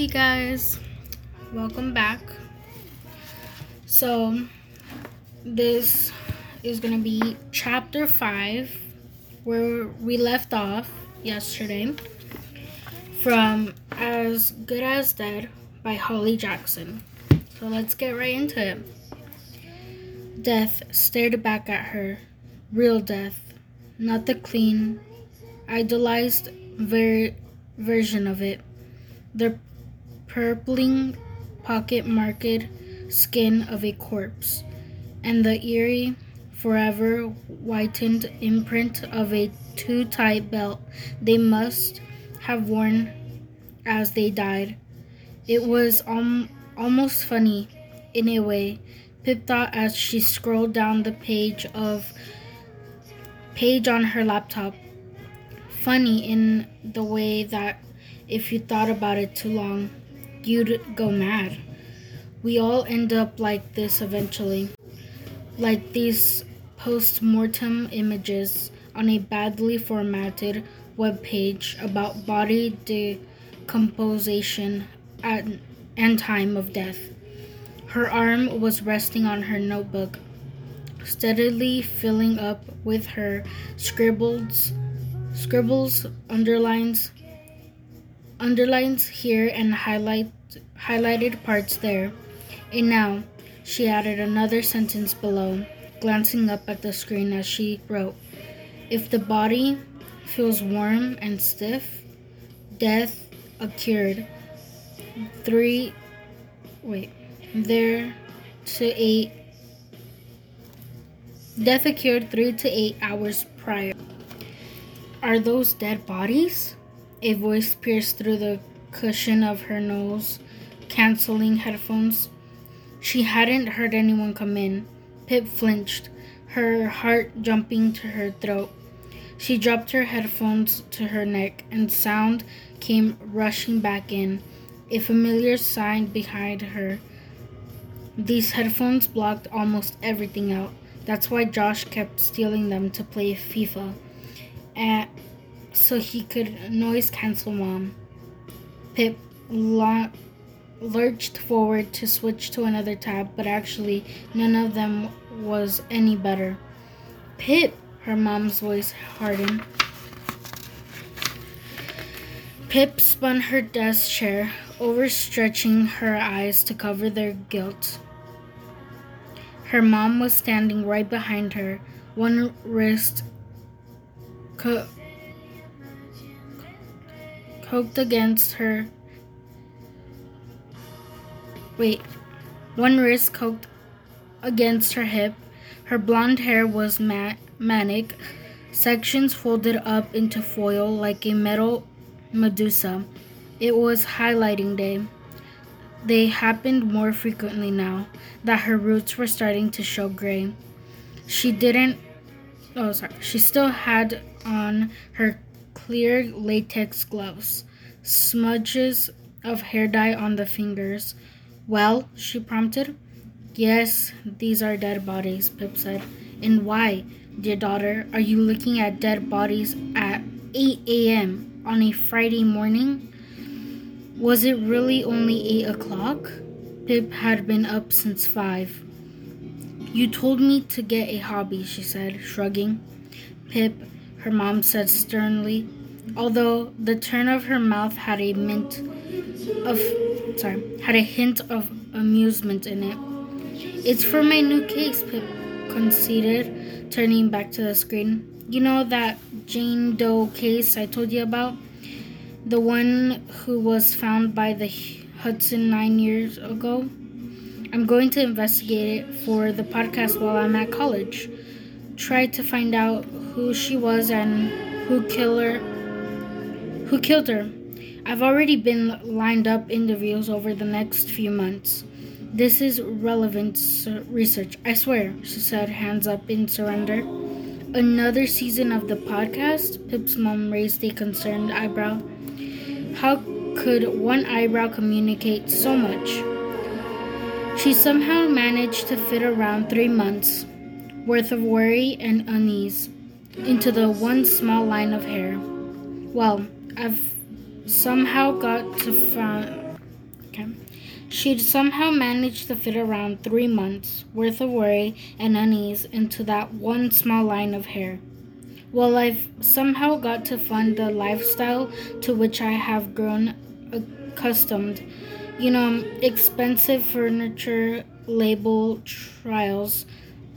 you guys. Welcome back. So, this is to be chapter 5 where we left off yesterday from As Good as Dead by Holly Jackson. So, let's get right into it. Death stared back at her. Real death, not the clean, idolized ver- version of it. The purpling, pocket marked skin of a corpse, and the eerie, forever whitened imprint of a too tight belt they must have worn as they died. It was um, almost funny, in a way, Pip thought as she scrolled down the page of page on her laptop. Funny in the way that if you thought about it too long, you'd go mad. We all end up like this eventually. Like these post mortem images on a badly formatted web page about body decomposition at, and time of death. Her arm was resting on her notebook, steadily filling up with her scribbles, scribbles, underlines, underlines here and highlight highlighted parts there. And now she added another sentence below, glancing up at the screen as she wrote, "If the body feels warm and stiff, death occurred. Three, wait, there to eight. Death occurred three to eight hours prior. Are those dead bodies? A voice pierced through the cushion of her nose, canceling headphones. She hadn't heard anyone come in. Pip flinched, her heart jumping to her throat. She dropped her headphones to her neck, and sound came rushing back in, a familiar sign behind her. These headphones blocked almost everything out. That's why Josh kept stealing them to play FIFA. And so he could noise cancel mom. Pip la- lurched forward to switch to another tab, but actually none of them was any better. Pip, her mom's voice hardened. Pip spun her desk chair, overstretching her eyes to cover their guilt. Her mom was standing right behind her, one wrist coked against her. Wait, one wrist coked against her hip. Her blonde hair was ma- manic, sections folded up into foil like a metal Medusa. It was highlighting day. They happened more frequently now that her roots were starting to show gray. She didn't. Oh, sorry. She still had on her clear latex gloves, smudges of hair dye on the fingers. Well, she prompted. Yes, these are dead bodies, Pip said. And why, dear daughter, are you looking at dead bodies at 8 a.m. on a Friday morning? Was it really only 8 o'clock? Pip had been up since 5. You told me to get a hobby, she said, shrugging. Pip, her mom said sternly, although the turn of her mouth had a mint of sorry, had a hint of amusement in it. It's for my new case, Pip conceded, turning back to the screen. You know that Jane Doe case I told you about? The one who was found by the Hudson nine years ago? I'm going to investigate it for the podcast while I'm at college. Try to find out who she was and who killer who killed her. I've already been lined up interviews over the next few months. This is relevant research, I swear, she said, hands up in surrender. Another season of the podcast? Pip's mom raised a concerned eyebrow. How could one eyebrow communicate so much? She somehow managed to fit around three months worth of worry and unease into the one small line of hair. Well, I've somehow got to find him. She'd somehow managed to fit around three months worth of worry and unease into that one small line of hair. Well, I've somehow got to fund the lifestyle to which I have grown accustomed. You know, expensive furniture, label trials,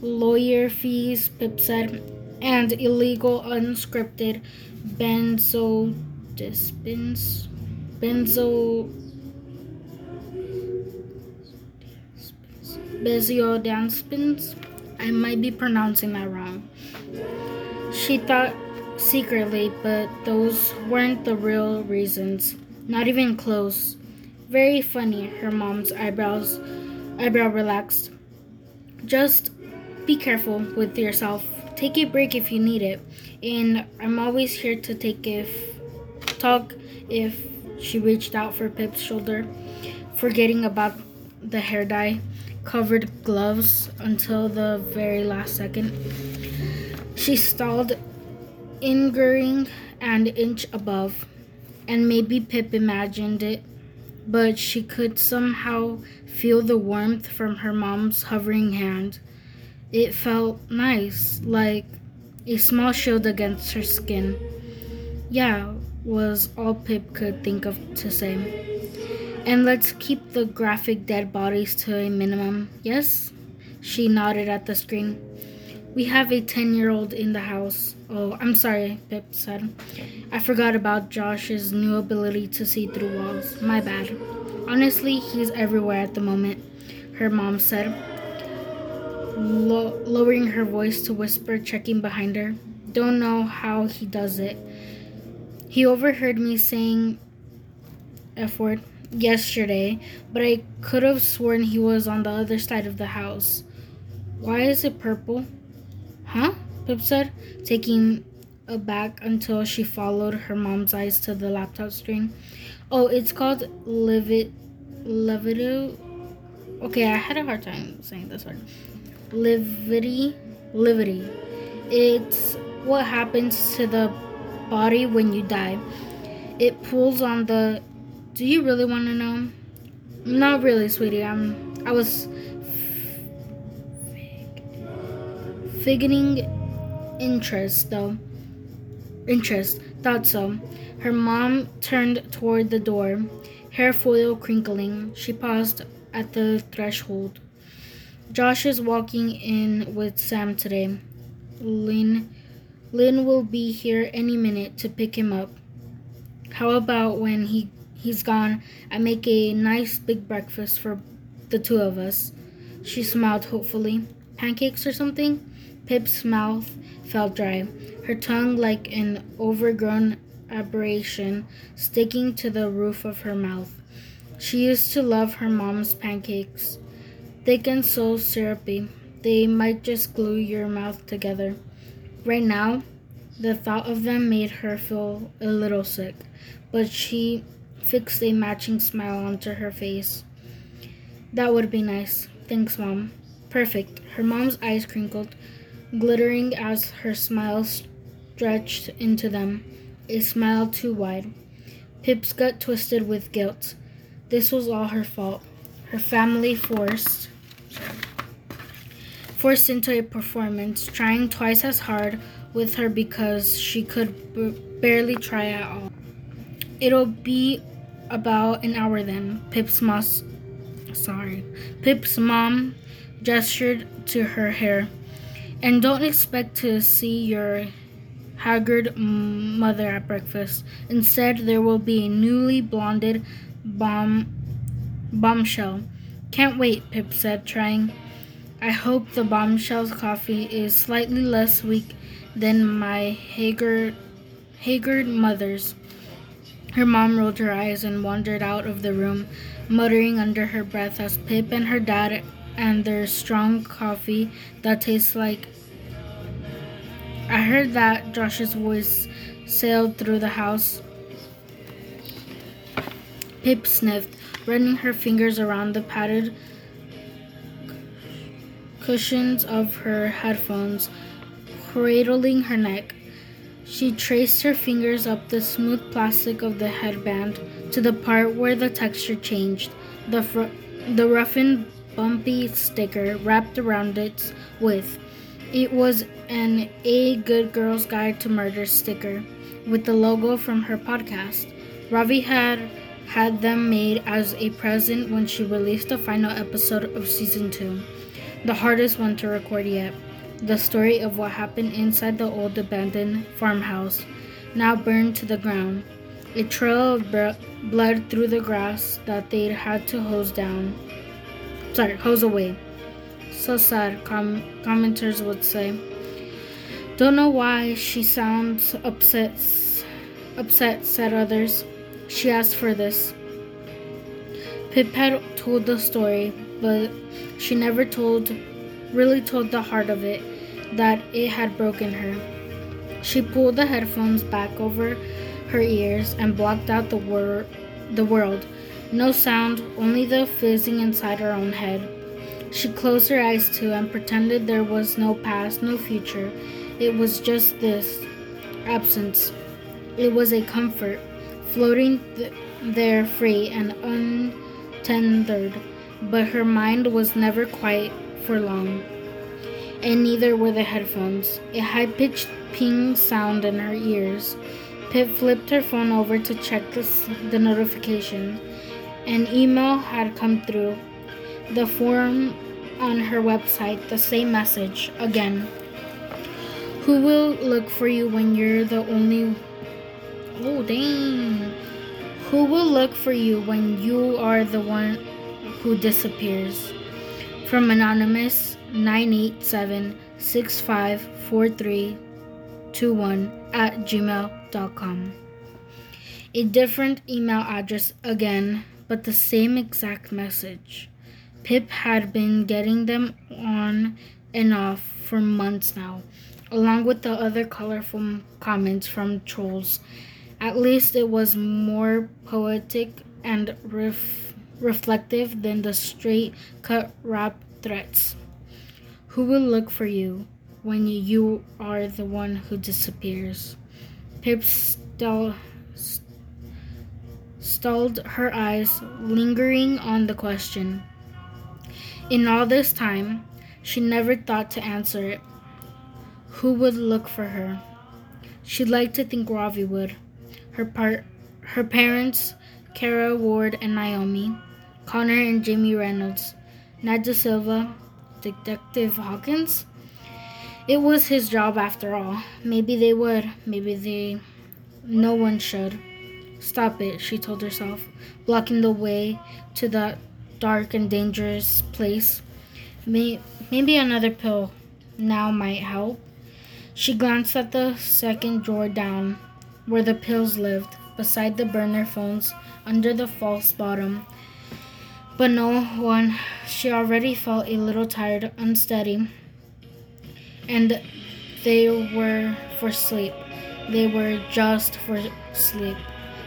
lawyer fees, Pip said, and illegal unscripted benzodiazepines, benzo benzodiazepines. I might be pronouncing that wrong. She thought secretly, but those weren't the real reasons. Not even close. Very funny, her mom's eyebrows eyebrow relaxed. Just be careful with yourself. Take a break if you need it. And I'm always here to take if talk if she reached out for Pip's shoulder, forgetting about the hair dye covered gloves until the very last second. She stalled, ingering an inch above, and maybe Pip imagined it, but she could somehow feel the warmth from her mom's hovering hand. It felt nice, like a small shield against her skin. Yeah, was all Pip could think of to say. And let's keep the graphic dead bodies to a minimum, yes? She nodded at the screen. We have a 10 year old in the house. Oh, I'm sorry, Pip said. I forgot about Josh's new ability to see through walls. My bad. Honestly, he's everywhere at the moment, her mom said, lo- lowering her voice to whisper, checking behind her. Don't know how he does it. He overheard me saying F word yesterday, but I could have sworn he was on the other side of the house. Why is it purple? Huh? Pip said, taking aback until she followed her mom's eyes to the laptop screen. Oh, it's called Livid Levity. Okay, I had a hard time saying this word. Livity Livity. It's what happens to the body when you die. It pulls on the do you really want to know? Not really, sweetie. I'm. I was figuring interest though. Interest. Thought so. Her mom turned toward the door, hair foil crinkling. She paused at the threshold. Josh is walking in with Sam today. Lynn, Lynn will be here any minute to pick him up. How about when he he's gone, I make a nice big breakfast for the two of us. She smiled hopefully. Pancakes or something? Pip's mouth felt dry, her tongue like an overgrown aberration sticking to the roof of her mouth. She used to love her mom's pancakes. Thick and so syrupy, they might just glue your mouth together. Right now, the thought of them made her feel a little sick, but she fixed a matching smile onto her face. That would be nice. Thanks, Mom. Perfect. Her mom's eyes crinkled, glittering as her smile stretched into them, a smile too wide. Pip's gut twisted with guilt. This was all her fault. Her family forced forced into a performance, trying twice as hard with her because she could b- barely try at all. It'll be about an hour then, Pip's mom, sorry, Pip's mom gestured to her hair. And don't expect to see your haggard mother at breakfast. Instead, there will be a newly blonded bomb bombshell. Can't wait, Pip said, trying. I hope the bombshell's coffee is slightly less weak than my haggard, haggard mother's. Her mom rolled her eyes and wandered out of the room, muttering under her breath as Pip and her dad and their strong coffee that tastes like. I heard that Josh's voice sailed through the house. Pip sniffed, running her fingers around the padded cushions of her headphones, cradling her neck. She traced her fingers up the smooth plastic of the headband to the part where the texture changed. The, fr- the rough and bumpy sticker wrapped around its width. It was an A Good Girl's Guide to Murder sticker with the logo from her podcast. Ravi had had them made as a present when she released the final episode of season 2, the hardest one to record yet. The story of what happened inside the old abandoned farmhouse, now burned to the ground. A trail of blood through the grass that they'd had to hose down. Sorry, hose away. So sad, com- commenters would say. Don't know why she sounds upset. Upset, said others. She asked for this. Pipette told the story, but she never told, really told the heart of it, that it had broken her. She pulled the headphones back over her ears and blocked out the, wor- the world. No sound, only the fizzing inside her own head. She closed her eyes too and pretended there was no past, no future. It was just this absence. It was a comfort, floating th- there free and untethered, but her mind was never quiet for long. And neither were the headphones. A high pitched ping sound in her ears. Pip flipped her phone over to check the, notification. An email had come through. The form on her website, the same message again. Who will look for you when you're the only Oh, dang. Who will look for you when you are the one who disappears? From Anonymous 987 at gmail.com. A different email address again, but the same exact message. Pip had been getting them on and off for months now, along with the other colorful comments from trolls at least it was more poetic and ref- reflective than the straight cut rap threats. Who will look for you when you are the one who disappears? Pip stall- stalled her eyes, lingering on the question. In all this time, she never thought to answer it. Who would look for her? She'd like to think Ravi would her part her parents, Kara Ward and Naomi, Connor and Jamie Reynolds, Ned De Silva, Detective Hawkins. It was his job after all. Maybe they would, maybe they no one should. Stop it, she told herself, blocking the way to that dark and dangerous place. May, maybe another pill now might help. She glanced at the second drawer down where the pills lived, beside the burner phones under the false bottom. But no one, she already felt a little tired, unsteady, and they were for sleep. They were just for sleep.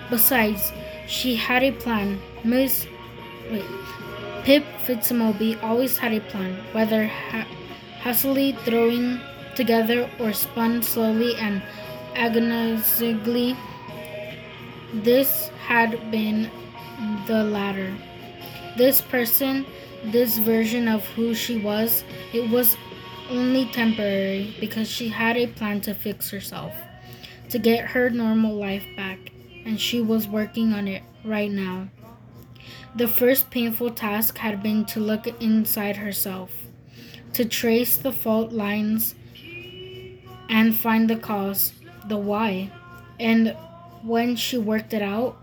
Besides, she had a plan. Miss. Wait. Pip Fitz-Amobi always had a plan, whether ha- hastily throwing together or spun slowly and agonizingly. This had been the latter. This person, this version of who she was, it was only temporary because she had a plan to fix herself, to get her normal life back, and she was working on it right now. The first painful task had been to look inside herself, to trace the fault lines and find the cause the why. And when she worked it out,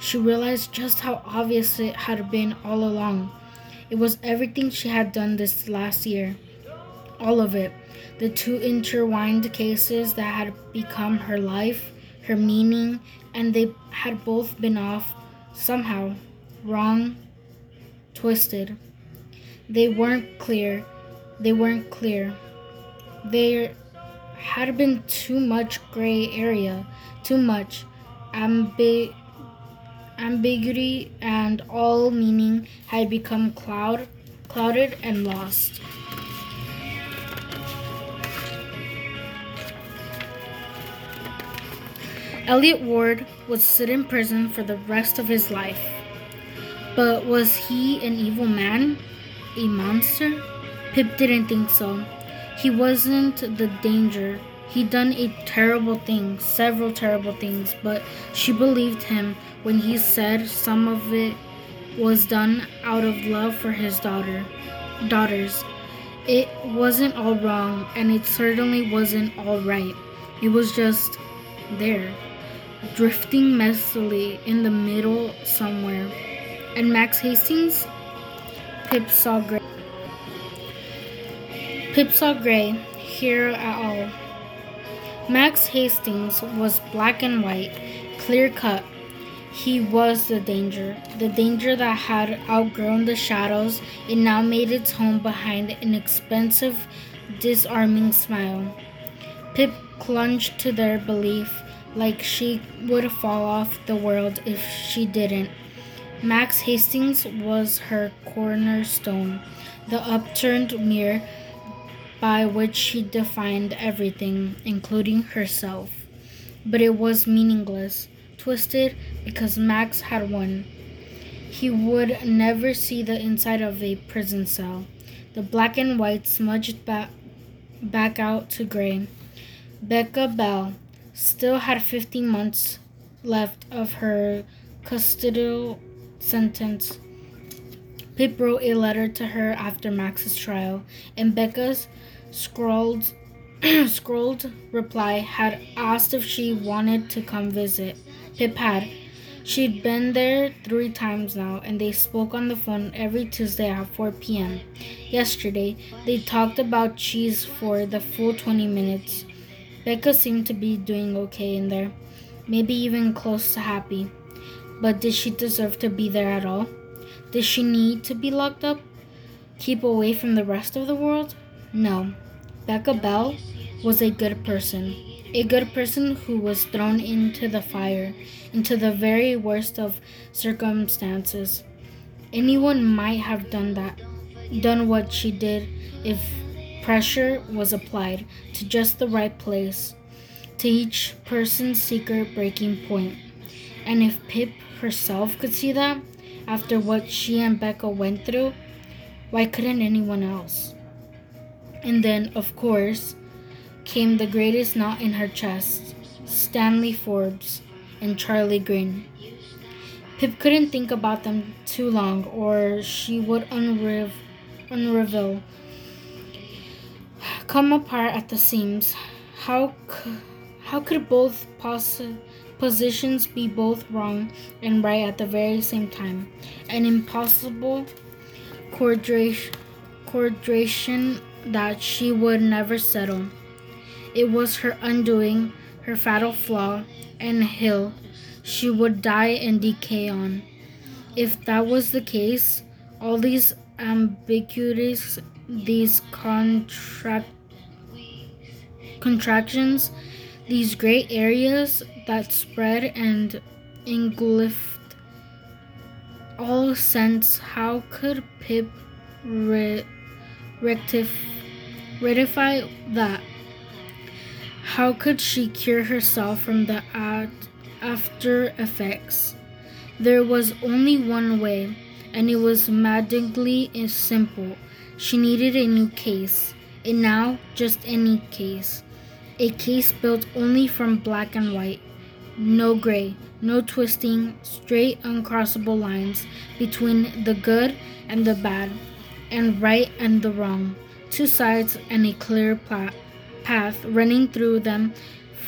she realized just how obvious it had been all along. It was everything she had done this last year. All of it. The two intertwined cases that had become her life, her meaning, and they had both been off somehow, wrong, twisted. They weren't clear. They weren't clear. There had been too much gray area, too much ambi- ambiguity, and all meaning had become cloud, clouded and lost. Elliot Ward would sit in prison for the rest of his life. But was he an evil man? A monster? Pip didn't think so. He wasn't the danger. He'd done a terrible thing, several terrible things, but she believed him when he said some of it was done out of love for his daughter daughters. It wasn't all wrong and it certainly wasn't all right. It was just there, drifting messily in the middle somewhere. And Max Hastings, Pip saw Gray. Pip saw Gray here at all. Max Hastings was black and white, clear cut. He was the danger, the danger that had outgrown the shadows and now made its home behind an expensive, disarming smile. Pip clung to their belief like she would fall off the world if she didn't. Max Hastings was her cornerstone, the upturned mirror by which she defined everything, including herself. But it was meaningless, twisted, because Max had won. He would never see the inside of a prison cell. The black and white smudged back, back out to gray. Becca Bell still had 15 months left of her custodial sentence. Pip wrote a letter to her after Max's trial, and Becca's scrawled, scrawled reply had asked if she wanted to come visit. Had. She'd been there three times now, and they spoke on the phone every Tuesday at 4 p.m. Yesterday, they talked about cheese for the full 20 minutes. Becca seemed to be doing okay in there, maybe even close to happy. But did she deserve to be there at all? Did she need to be locked up? Keep away from the rest of the world? No. Becca Bell was a good person. A good person who was thrown into the fire, into the very worst of circumstances. Anyone might have done that, done what she did if pressure was applied to just the right place, to each person's secret breaking point. And if Pip herself could see that, after what she and Becca went through, why couldn't anyone else? And then, of course, came the greatest knot in her chest Stanley Forbes and Charlie Green. Pip couldn't think about them too long, or she would unrev- unravel, come apart at the seams. How, c- how could both poss- positions be both wrong and right at the very same time. An impossible coordination that she would never settle. It was her undoing, her fatal flaw and hill she would die and decay on. If that was the case, all these ambiguities, these contract contractions, these gray areas that spread and engulfed all sense. How could Pip re- rectif- rectify that? How could she cure herself from the after effects? There was only one way, and it was maddeningly simple. She needed a new case, and now just any case. A case built only from black and white. No gray, no twisting, straight, uncrossable lines between the good and the bad, and right and the wrong. Two sides and a clear pla- path running through them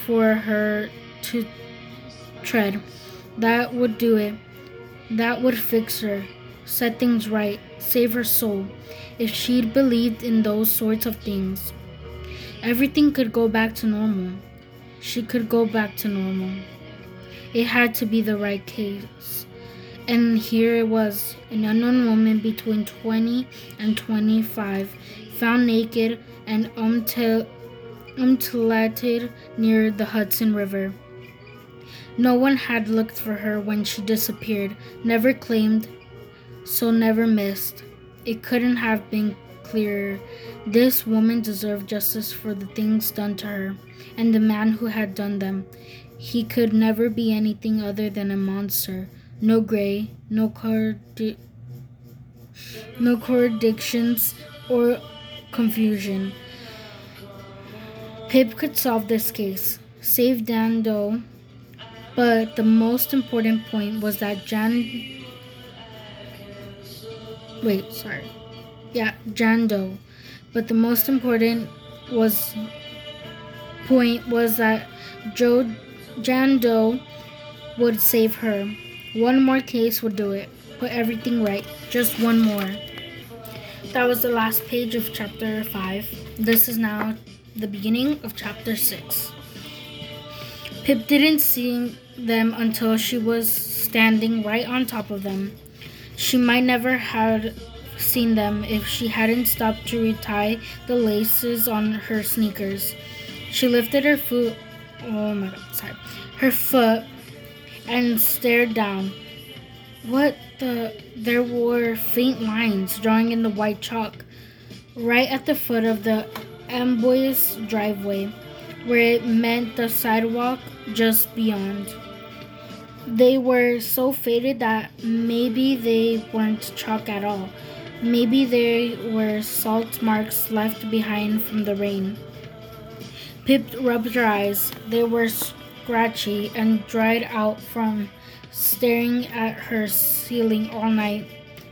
for her to tread. That would do it. That would fix her, set things right, save her soul, if she'd believed in those sorts of things. Everything could go back to normal. She could go back to normal. It had to be the right case. And here it was an unknown woman between 20 and 25, found naked and mutilated near the Hudson River. No one had looked for her when she disappeared, never claimed, so never missed. It couldn't have been clearer. This woman deserved justice for the things done to her and the man who had done them. he could never be anything other than a monster. No gray, no cardi- no contradictions or confusion. Pip could solve this case, save Dan Doe, but the most important point was that Jan. Wait, sorry. Yeah, Jan Doe. But the most important was point was that Joe Jan Doe would save her. One more case would do it. Put everything right. Just one more. That was the last page of chapter 5. This is now the beginning of chapter 6. Pip didn't see them until she was standing right on top of them. She might never have seen them if she hadn't stopped to retie the laces on her sneakers. She lifted her foot oh my god, sorry. Her foot and stared down. What the there were faint lines drawing in the white chalk right at the foot of the Amobis driveway, where it meant the sidewalk just beyond. They were so faded that maybe they weren't chalk at all. Maybe they were salt marks left behind from the rain. Pip rubbed her eyes. They were scratchy and dried out from staring at her ceiling all night.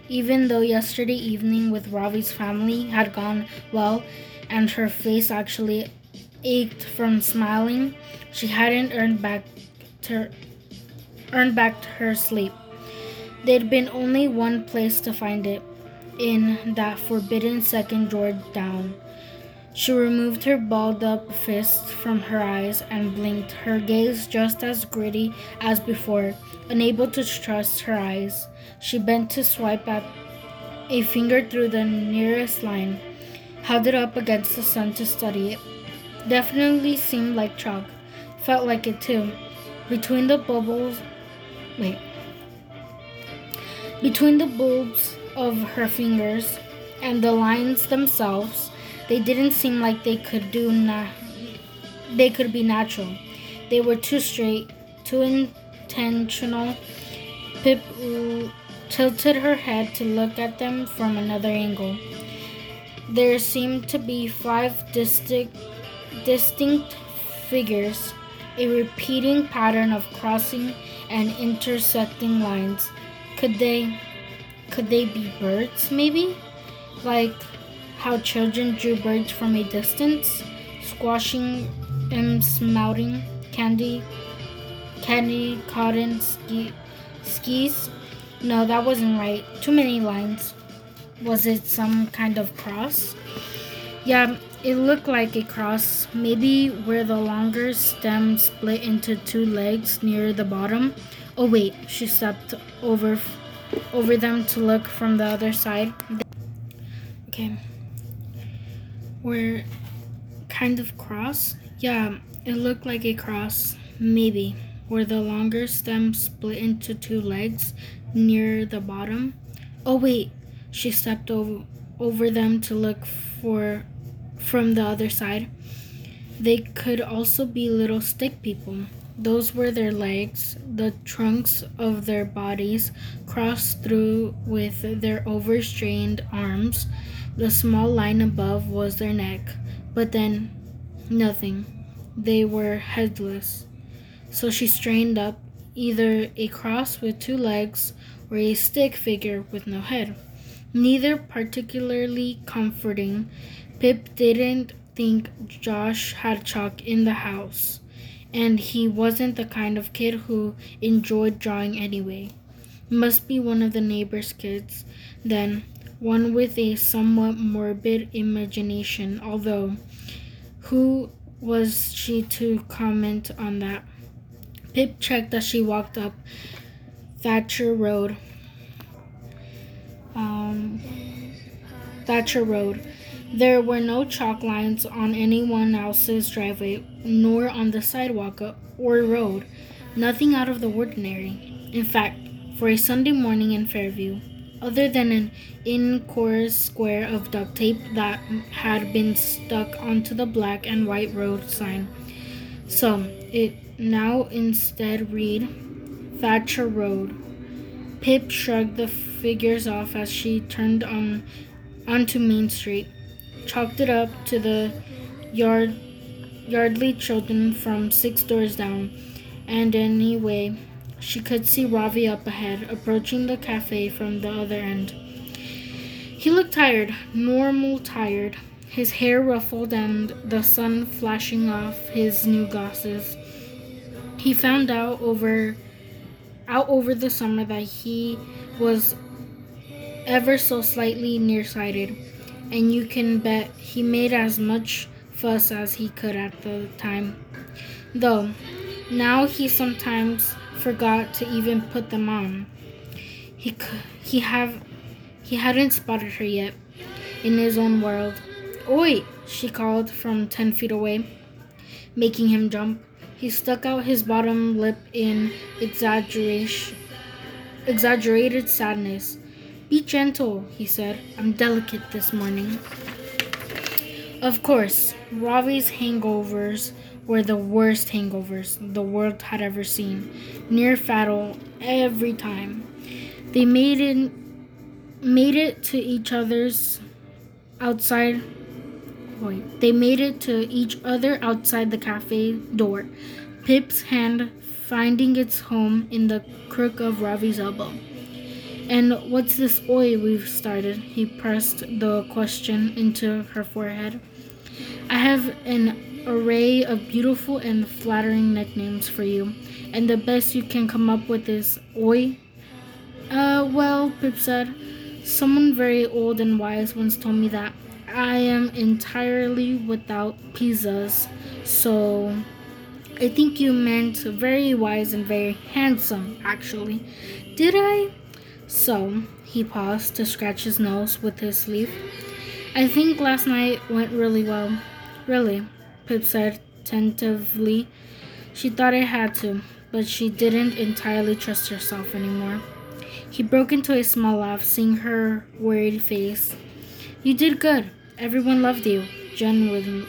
Even though yesterday evening with Ravi's family had gone well and her face actually ached from smiling, she hadn't earned back to earned back her sleep. There'd been only one place to find it, in that forbidden second drawer down. She removed her balled up fist from her eyes and blinked, her gaze just as gritty as before, unable to trust her eyes. She bent to swipe at a finger through the nearest line, held it up against the sun to study it. Definitely seemed like chalk. Felt like it too. Between the bubbles. Wait. Between the bulbs of her fingers and the lines themselves, they didn't seem like they could do na- they could be natural. They were too straight, too intentional. Pip tilted her head to look at them from another angle. There seemed to be five distinct, distinct figures, a repeating pattern of crossing and intersecting lines. Could they could they be birds maybe? Like how children drew birds from a distance, squashing and smouting candy, candy cotton ski, skis. No, that wasn't right. Too many lines. Was it some kind of cross? Yeah, it looked like a cross, maybe where the longer stem split into two legs near the bottom. Oh wait, she stepped over over them to look from the other side. Okay were kind of cross. Yeah, it looked like a cross, maybe, where the longer stem split into two legs near the bottom. Oh wait, she stepped over over them to look for from the other side. They could also be little stick people. Those were their legs, the trunks of their bodies crossed through with their overstrained arms. The small line above was their neck, but then nothing. They were headless. So she strained up either a cross with two legs or a stick figure with no head. Neither particularly comforting. Pip didn't think Josh had chalk in the house, and he wasn't the kind of kid who enjoyed drawing anyway. Must be one of the neighbor's kids, then, one with a somewhat morbid imagination, although who was she to comment on that? Pip checked as she walked up Thatcher Road. Um, Thatcher Road. There were no chalk lines on anyone else's driveway, nor on the sidewalk or road. Nothing out of the ordinary. In fact, for a Sunday morning in Fairview, other than an incourse square of duct tape that had been stuck onto the black and white road sign. So it now instead read Thatcher Road. Pip shrugged the figures off as she turned on onto Main Street, chalked it up to the yard Yardley children from six doors down, and anyway, she could see Ravi up ahead, approaching the cafe from the other end. He looked tired, normal tired, his hair ruffled and the sun flashing off his new glasses. He found out over out over the summer that he was ever so slightly nearsighted, and you can bet he made as much fuss as he could at the time. Though, now he sometimes forgot to even put them on. He he have he hadn't spotted her yet in his own world. Oi! she called from ten feet away, making him jump. He stuck out his bottom lip in exaggeration, exaggerated sadness. Be gentle, he said. I'm delicate this morning. Of course, Ravi's hangovers were the worst hangovers the world had ever seen, near fatal every time. They made it made it to each other's outside wait, they made it to each other outside the cafe door. Pip's hand finding its home in the crook of Ravi's elbow. And what's this oi we've started? He pressed the question into her forehead. I have an array of beautiful and flattering nicknames for you, and the best you can come up with is Oi. Uh, well, Pip said, someone very old and wise once told me that I am entirely without pizzas, so I think you meant very wise and very handsome, actually. Did I? So, he paused to scratch his nose with his sleeve. I think last night went really well. Really, Pip said tentatively. She thought it had to, but she didn't entirely trust herself anymore. He broke into a small laugh, seeing her worried face. You did good. Everyone loved you. Genuinely.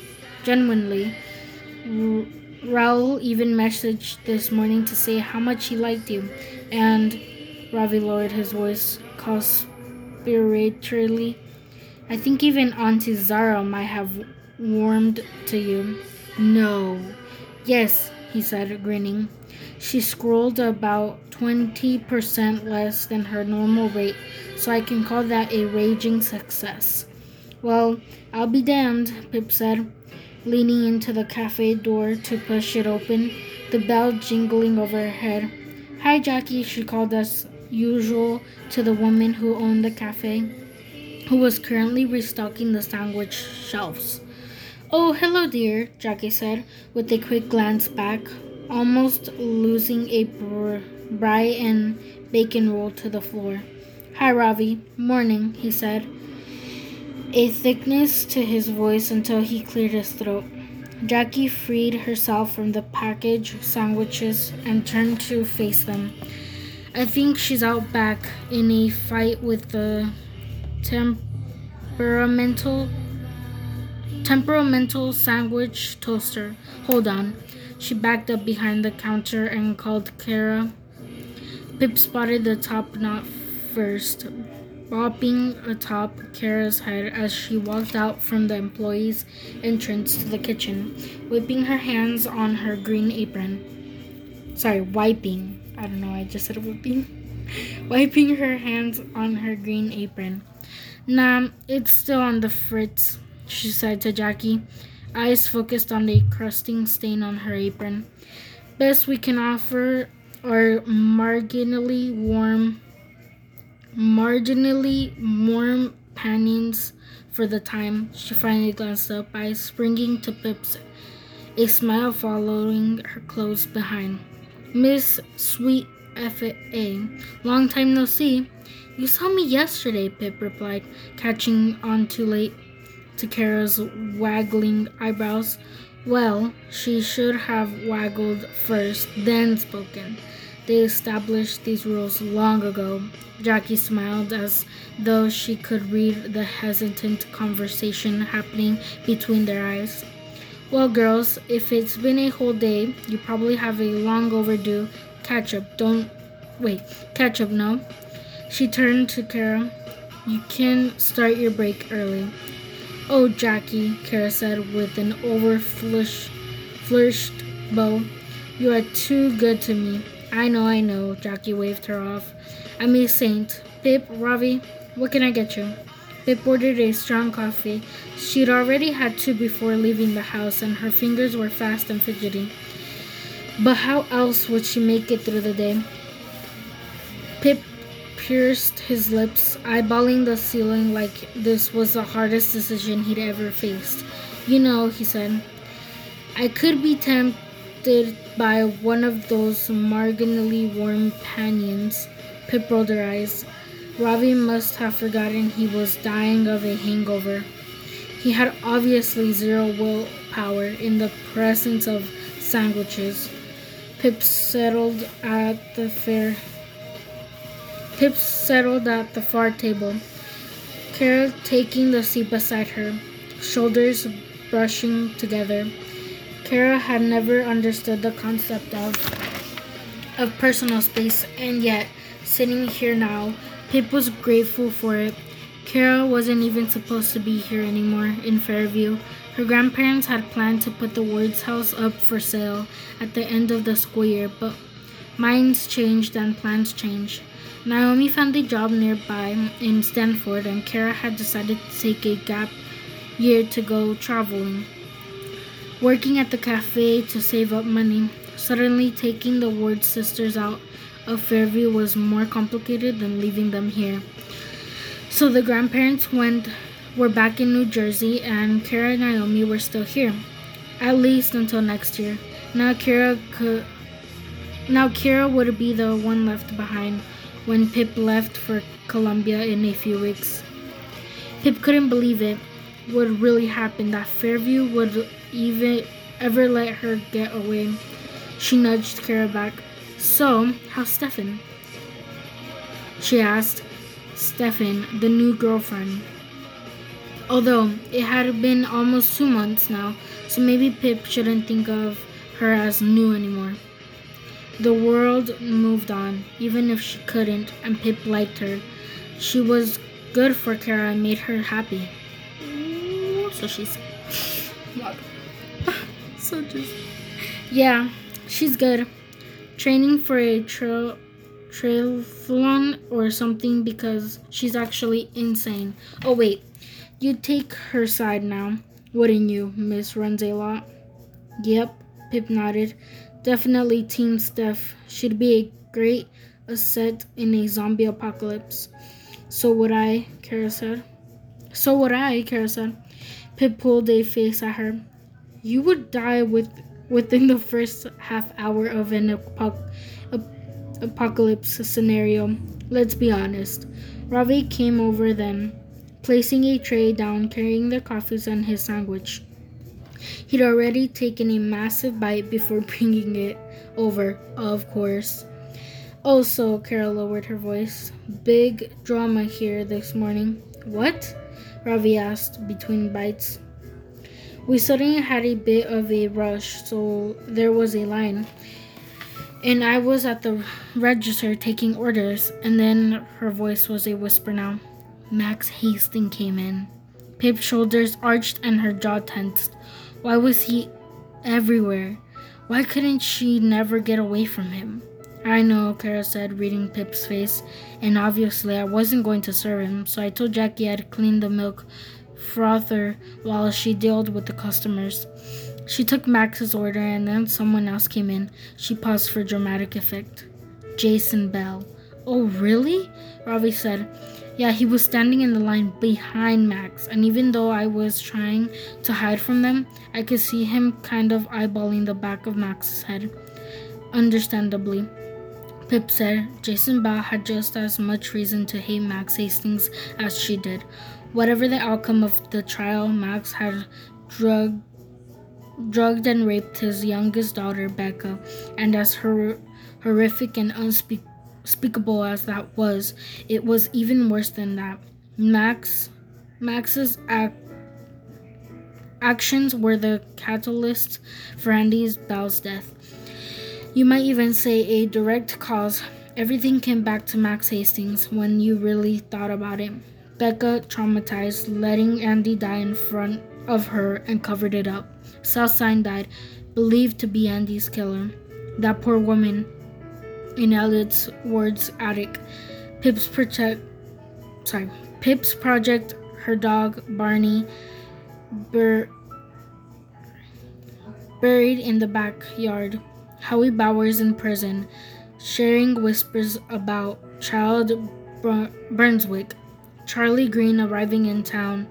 Raoul even messaged this morning to say how much he liked you. And Ravi lowered his voice conspiratorially. I think even Auntie Zara might have warmed to you. No. Yes, he said, grinning. She scrolled about 20% less than her normal rate, so I can call that a raging success. Well, I'll be damned, Pip said, leaning into the cafe door to push it open, the bell jingling overhead. Hi, Jackie, she called as usual to the woman who owned the cafe, who was currently restocking the sandwich shelves. Oh, hello, dear, Jackie said, with a quick glance back, almost losing a br- brie and bacon roll to the floor. Hi, Ravi. Morning, he said, a thickness to his voice until he cleared his throat. Jackie freed herself from the package sandwiches and turned to face them. I think she's out back in a fight with the temperamental temperamental sandwich toaster. Hold on. She backed up behind the counter and called Kara. Pip spotted the top knot first, bopping atop Kara's head as she walked out from the employee's entrance to the kitchen, whipping her hands on her green apron. Sorry, wiping. I don't know, I just said whipping. wiping her hands on her green apron. Nah, it's still on the fritz she said to Jackie, eyes focused on the crusting stain on her apron. Best we can offer are marginally warm marginally warm panings for the time. She finally glanced up, by springing to Pip's, a smile following her close behind. Miss Sweet F.A., long time no see. You saw me yesterday, Pip replied, catching on too late to Kara's waggling eyebrows. Well, she should have waggled first, then spoken. They established these rules long ago. Jackie smiled as though she could read the hesitant conversation happening between their eyes. Well, girls, if it's been a whole day, you probably have a long overdue catch up. Don't wait, catch up, no? She turned to Kara. You can start your break early. Oh, Jackie, Kara said with an over flourished bow. You are too good to me. I know, I know, Jackie waved her off. I'm a saint. Pip, Ravi, what can I get you? Pip ordered a strong coffee. She'd already had two before leaving the house, and her fingers were fast and fidgety. But how else would she make it through the day? Pip pierced his lips, eyeballing the ceiling like this was the hardest decision he'd ever faced. You know, he said, I could be tempted by one of those marginally warm paninis. Pip rolled her eyes. Ravi must have forgotten he was dying of a hangover. He had obviously zero willpower in the presence of sandwiches. Pip settled at the fair. Pip settled at the far table. Kara taking the seat beside her, shoulders brushing together. Kara had never understood the concept of of personal space, and yet, sitting here now, Pip was grateful for it. Kara wasn't even supposed to be here anymore in Fairview. Her grandparents had planned to put the Ward's house up for sale at the end of the school year, but minds changed and plans changed. Naomi found a job nearby in Stamford, and Kara had decided to take a gap year to go traveling. Working at the cafe to save up money, suddenly taking the Ward sisters out of Fairview was more complicated than leaving them here. So the grandparents went were back in New Jersey and Kara and Naomi were still here. At least until next year. Now Kara could now Kara would be the one left behind when Pip left for Columbia in a few weeks. Pip couldn't believe it would really happen that Fairview would even ever let her get away. She nudged Kara back. So, how's Stefan? She asked Stefan, the new girlfriend. Although it had been almost two months now, so maybe Pip shouldn't think of her as new anymore. The world moved on, even if she couldn't, and Pip liked her. She was good for Kara and made her happy. So she said. so just. Yeah, she's good training for a trail triathlon or something because she's actually insane. Oh wait, you'd take her side now, wouldn't you, Miss Runzelot? Yep, Pip nodded. Definitely Team Steph. She'd be a great asset in a zombie apocalypse. So would I, Kara said. So would I, Kara said. Pip pulled a face at her. You would die with within the first half hour of an ap- apocalypse scenario. Let's be honest. Ravi came over then, placing a tray down, carrying the coffees and his sandwich. He'd already taken a massive bite before bringing it over, of course. Also, Kara lowered her voice. Big drama here this morning. What? Ravi asked between bites. We suddenly had a bit of a rush, so there was a line. And I was at the register taking orders, and then her voice was a whisper now. Max Hastings came in. Pip's shoulders arched and her jaw tensed. Why was he everywhere? Why couldn't she never get away from him? I know, Kara said, reading Pip's face, and obviously I wasn't going to serve him, so I told Jackie I'd clean the milk frother while she dealt with the customers. She took Max's order and then someone else came in. She paused for dramatic effect. Jason Bell. Oh, really? Ravi said. Yeah, he was standing in the line behind Max, and even though I was trying to hide from them, I could see him kind of eyeballing the back of Max's head. Understandably. Pip said Jason Bell had just as much reason to hate Max Hastings as she did. Whatever the outcome of the trial, Max had drug, drugged and raped his youngest daughter, Becca, and as hor- horrific and unspeakable as that was, it was even worse than that. Max, Max's act, actions were the catalyst for Andy's Bell's death. You might even say a direct cause. Everything came back to Max Hastings when you really thought about it. Becca, traumatized, letting Andy die in front of her and covered it up. Sal Singh died, believed to be Andy's killer. That poor woman, in Elliot's words, attic. Pip's protect, sorry, Pip's project, her dog Barney, bur- buried in the backyard. Howie Bowers in prison, sharing whispers about Child Bur- Brunswick. Charlie Green arriving in town.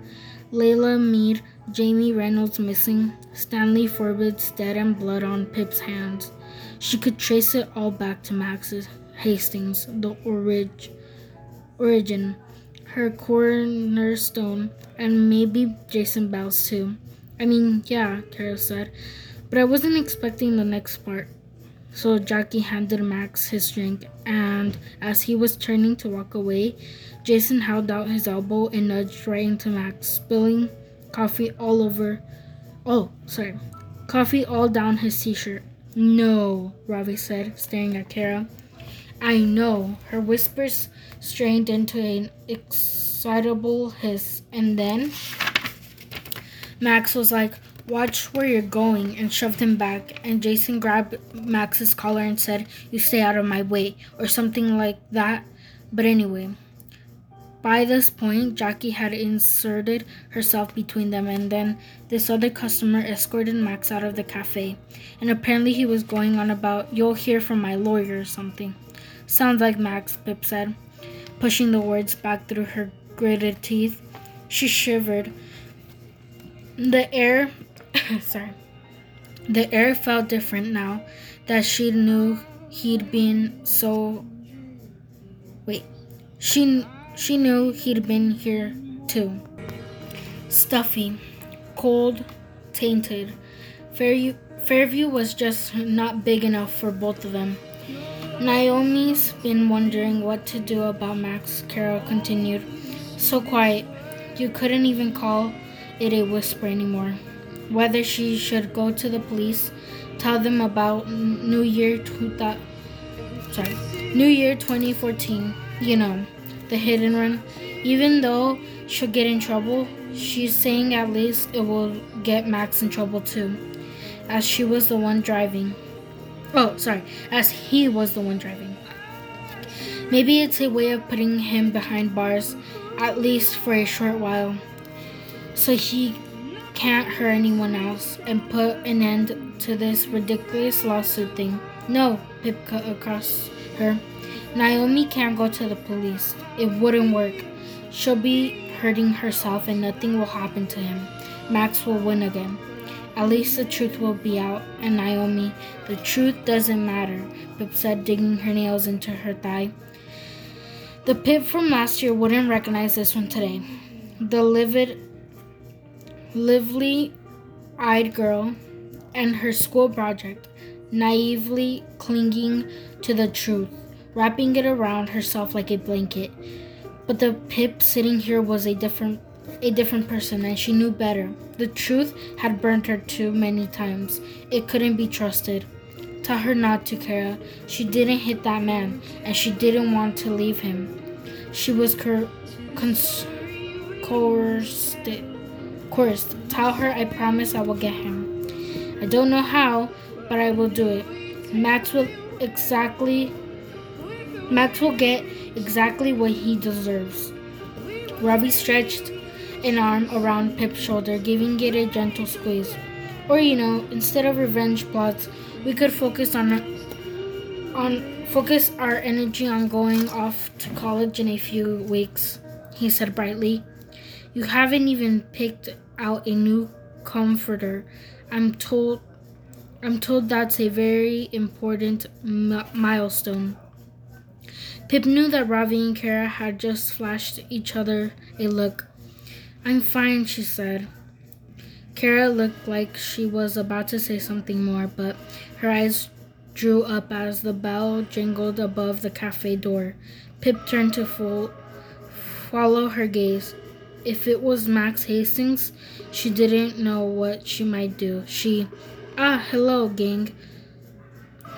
Layla Mead, Jamie Reynolds missing. Stanley Forbes dead and blood on Pip's hands. She could trace it all back to Max's Hastings, the orig- origin her cornerstone, and maybe Jason Bell's too. I mean, yeah, Kara said, but I wasn't expecting the next part. So Jackie handed Max his drink, and as he was turning to walk away, Jason held out his elbow and nudged right into Max, spilling coffee all over. Oh, sorry. Coffee all down his t shirt. No, Ravi said, staring at Kara. I know. Her whispers strained into an excitable hiss, and then Max was like, Watch where you're going, and shoved him back. And Jason grabbed Max's collar and said, You stay out of my way, or something like that. But anyway, by this point, Jackie had inserted herself between them, and then this other customer escorted Max out of the cafe. And apparently, he was going on about, You'll hear from my lawyer or something. Sounds like Max, Pip said, pushing the words back through her gritted teeth. She shivered. The air, sorry, the air felt different now that she knew he'd been so. Wait, she she knew he'd been here too. Stuffy, cold, tainted. Fairview, Fairview was just not big enough for both of them. Naomi's been wondering what to do about Max, Kara continued. So quiet, you couldn't even call it a whisper anymore. Whether she should go to the police, tell them about New Year 2000, sorry, New Year 2014, you know, the hit and run. Even though she'll get in trouble, she's saying at least it will get Max in trouble too, as she was the one driving. Oh, sorry, as he was the one driving. Maybe it's a way of putting him behind bars, at least for a short while, so he can't hurt anyone else and put an end to this ridiculous lawsuit thing. No, Pip cut across her. Naomi can't go to the police. It wouldn't work. She'll be hurting herself and nothing will happen to him. Max will win again. At least the truth will be out. And Naomi, the truth doesn't matter, Pip said, digging her nails into her thigh. The Pip from last year wouldn't recognize this one today. The livid, lively eyed girl and her school project, naively clinging to the truth, wrapping it around herself like a blanket. But the Pip sitting here was a different a different person and she knew better. The truth had burnt her too many times. It couldn't be trusted. Tell her not to, Kara. She didn't hit that man and she didn't want to leave him. She was cur- cons- coerced. Coerced. Tell her I promise I will get him. I don't know how, but I will do it. Max will exactly Max will get exactly what he deserves. Ravi stretched an arm around Pip's shoulder, giving it a gentle squeeze. Or you know, instead of revenge plots, we could focus on on focus our energy on going off to college in a few weeks, he said brightly. You haven't even picked out a new comforter. I'm told I'm told that's a very important m- milestone. Pip knew that Ravi and Kara had just flashed each other a look. I'm fine, she said. Kara looked like she was about to say something more, but her eyes drew up as the bell jingled above the cafe door. Pip turned to full, follow her gaze. If it was Max Hastings, she didn't know what she might do. She, ah, hello, gang,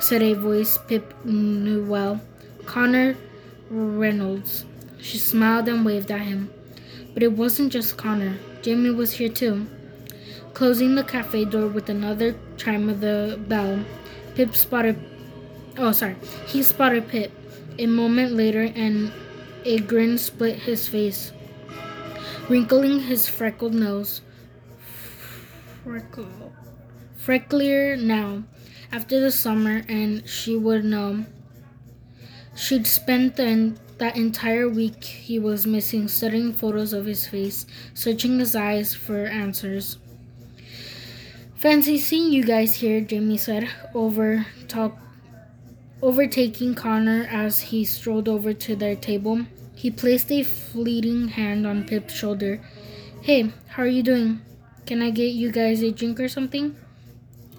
said a voice Pip knew well. Connor Reynolds. She smiled and waved at him. But it wasn't just Connor. Jamie was here too. Closing the cafe door with another chime of the bell, Pip spotted. Oh, sorry. He spotted Pip. A moment later, and a grin split his face, wrinkling his freckled nose. Freckle. Frecklier now, after the summer, and she would know. She'd spent the, that entire week he was missing studying photos of his face, searching his eyes for answers. Fancy seeing you guys here, Jamie said, over talk, overtaking Connor as he strolled over to their table. He placed a fleeting hand on Pip's shoulder. Hey, how are you doing? Can I get you guys a drink or something?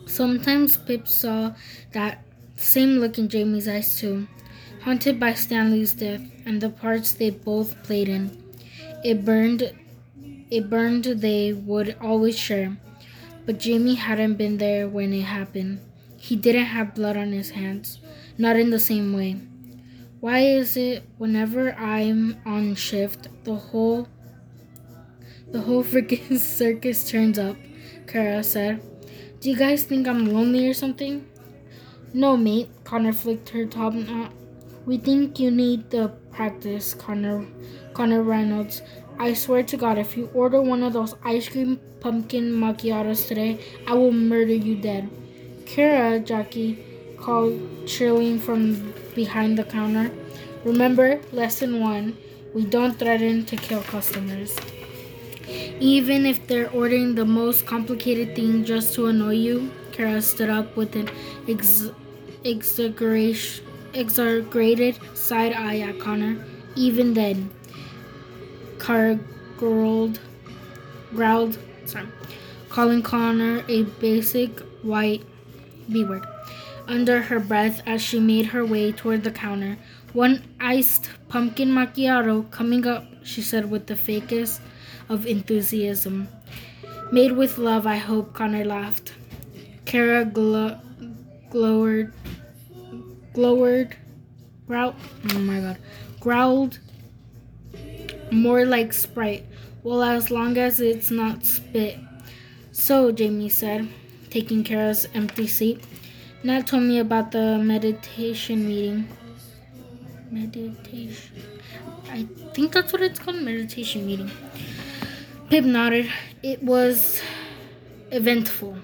Sometimes Pip saw that same look in Jamie's eyes too, haunted by Stanley's death and the parts they both played in. It burned it burned they would always share. But Jamie hadn't been there when it happened. He didn't have blood on his hands, not in the same way. Why is it whenever I'm on shift, the whole the whole freaking circus turns up? Kara said. Do you guys think I'm lonely or something? No, mate, Connor flicked her top knot. We think you need the practice, Connor Connor Reynolds. I swear to God, if you order one of those ice cream pumpkin macchiatos today, I will murder you dead. Kara, Jackie called chilling from behind the counter. Remember, lesson one we don't threaten to kill customers. Even if they're ordering the most complicated thing just to annoy you, Kara stood up with an ex- exaggerated side eye at Connor. Even then, Kara growled, growled, sorry, calling Connor a basic white B word under her breath as she made her way toward the counter. One iced pumpkin macchiato coming up, she said with the fakest of enthusiasm. Made with love, I hope, Connor laughed. Kara glo- glowered, glowered, growled, oh my god, growled more like Sprite. Well, as long as it's not spit. So, Jamie said, taking Kara's empty seat. Nat told me about the meditation meeting. Meditation. I think that's what it's called, meditation meeting. Pip nodded. It was eventful.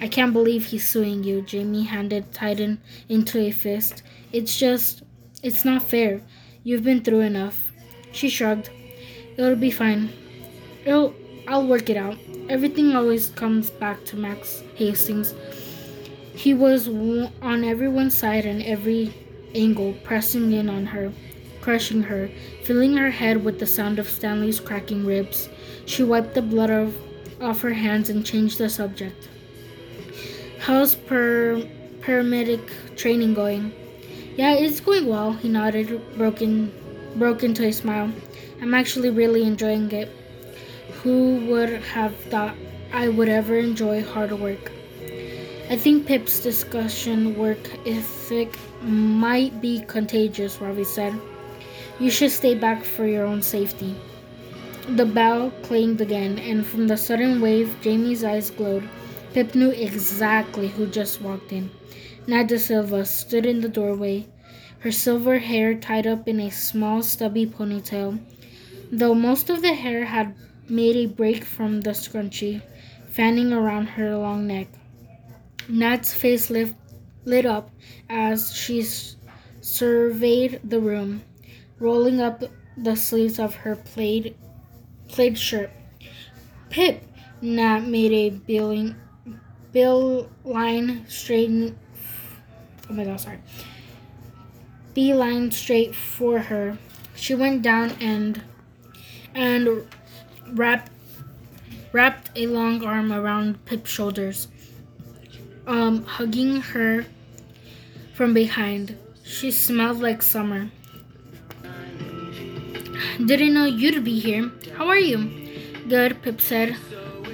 I can't believe he's suing you. Jamie handed Titan into a fist. It's just, it's not fair. You've been through enough. She shrugged. It'll be fine. It'll, I'll work it out. Everything always comes back to Max Hastings. He was on everyone's side and every angle, pressing in on her, crushing her, filling her head with the sound of Stanley's cracking ribs. She wiped the blood off, off her hands and changed the subject. How's per, paramedic training going? Yeah, it's going well, he nodded, broken, broke into a smile. I'm actually really enjoying it. Who would have thought I would ever enjoy hard work? I think Pip's discussion work ethic might be contagious, Ravi said. You should stay back for your own safety. The bell clanged again, and from the sudden wave, Jamie's eyes glowed. Pip knew exactly who just walked in. Nat Silva stood in the doorway, her silver hair tied up in a small, stubby ponytail, though most of the hair had made a break from the scrunchie, fanning around her long neck. Nat's face lit, lit up as she s- surveyed the room, rolling up the sleeves of her plaid, plaid shirt. Pip! Nat made a billing, bill line straight. Oh my god, sorry. Beeline straight for her. She went down and and wrapped wrapped a long arm around Pip's shoulders, um, hugging her from behind. She smelled like summer. Didn't know you'd be here. How are you? Good, Pip said,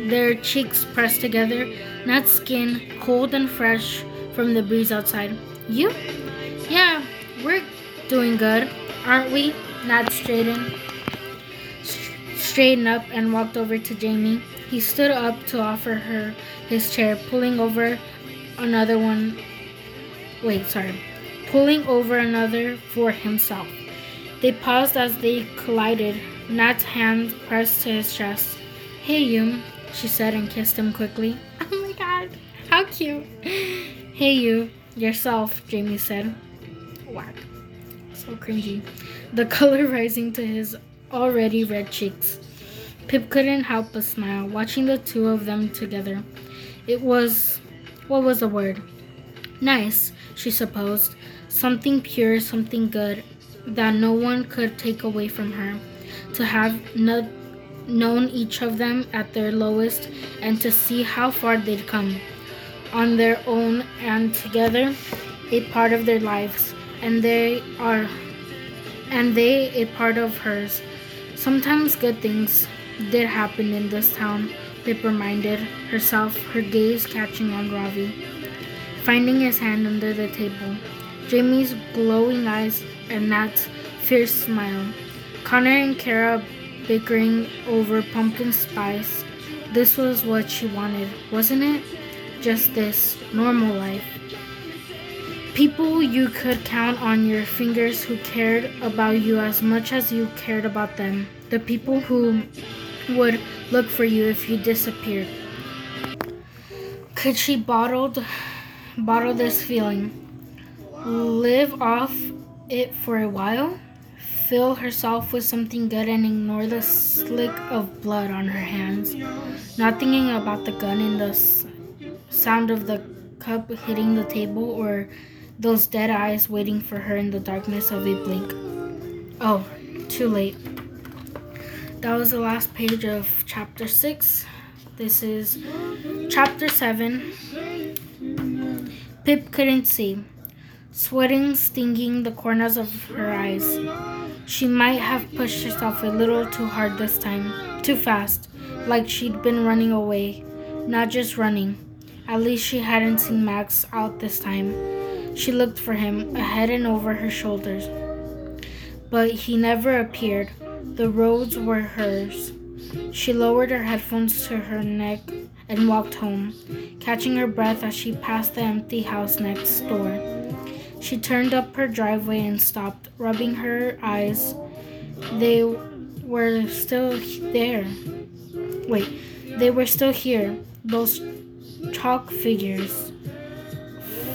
their cheeks pressed together, Nat's skin cold and fresh from the breeze outside. You? Yeah, we're doing good, aren't we? Nat straightened, straightened up and walked over to Jamie. He stood up to offer her his chair, pulling over another one. Wait, sorry. Pulling over another for himself. They paused as they collided. Nat's hand pressed to his chest. Hey, you, she said and kissed him quickly. Oh my god, how cute. Hey, you, yourself, Jamie said. Whack. So cringy. The color rising to his already red cheeks. Pip couldn't help but smile, watching the two of them together. It was. What was the word? Nice, she supposed. Something pure, something good, that no one could take away from her. To have no, known each of them at their lowest and to see how far they'd come on their own and together, a part of their lives, and they are and they a part of hers. Sometimes good things did happen in this town, Pip reminded herself, her gaze catching on Ravi. Finding his hand under the table, Jamie's glowing eyes and Nat's fierce smile. Connor and Kara bickering over pumpkin spice. This was what she wanted, wasn't it? Just this normal life. People you could count on your fingers who cared about you as much as you cared about them. The people who would look for you if you disappeared. Could she bottled bottle this feeling? Live off it for a while? Fill herself with something good and ignore the slick of blood on her hands, not thinking about the gun and the sound of the cup hitting the table or those dead eyes waiting for her in the darkness of a blink. Oh, too late. That was the last page of chapter 6. This is chapter 7. Pip couldn't see, sweating stinging the corners of her eyes. She might have pushed herself a little too hard this time, too fast, like she'd been running away, not just running. At least she hadn't seen Max out this time. She looked for him, ahead and over her shoulders. But he never appeared. The roads were hers. She lowered her headphones to her neck and walked home, catching her breath as she passed the empty house next door. She turned up her driveway and stopped, rubbing her eyes. They were still there. Wait, they were still here, those chalk figures.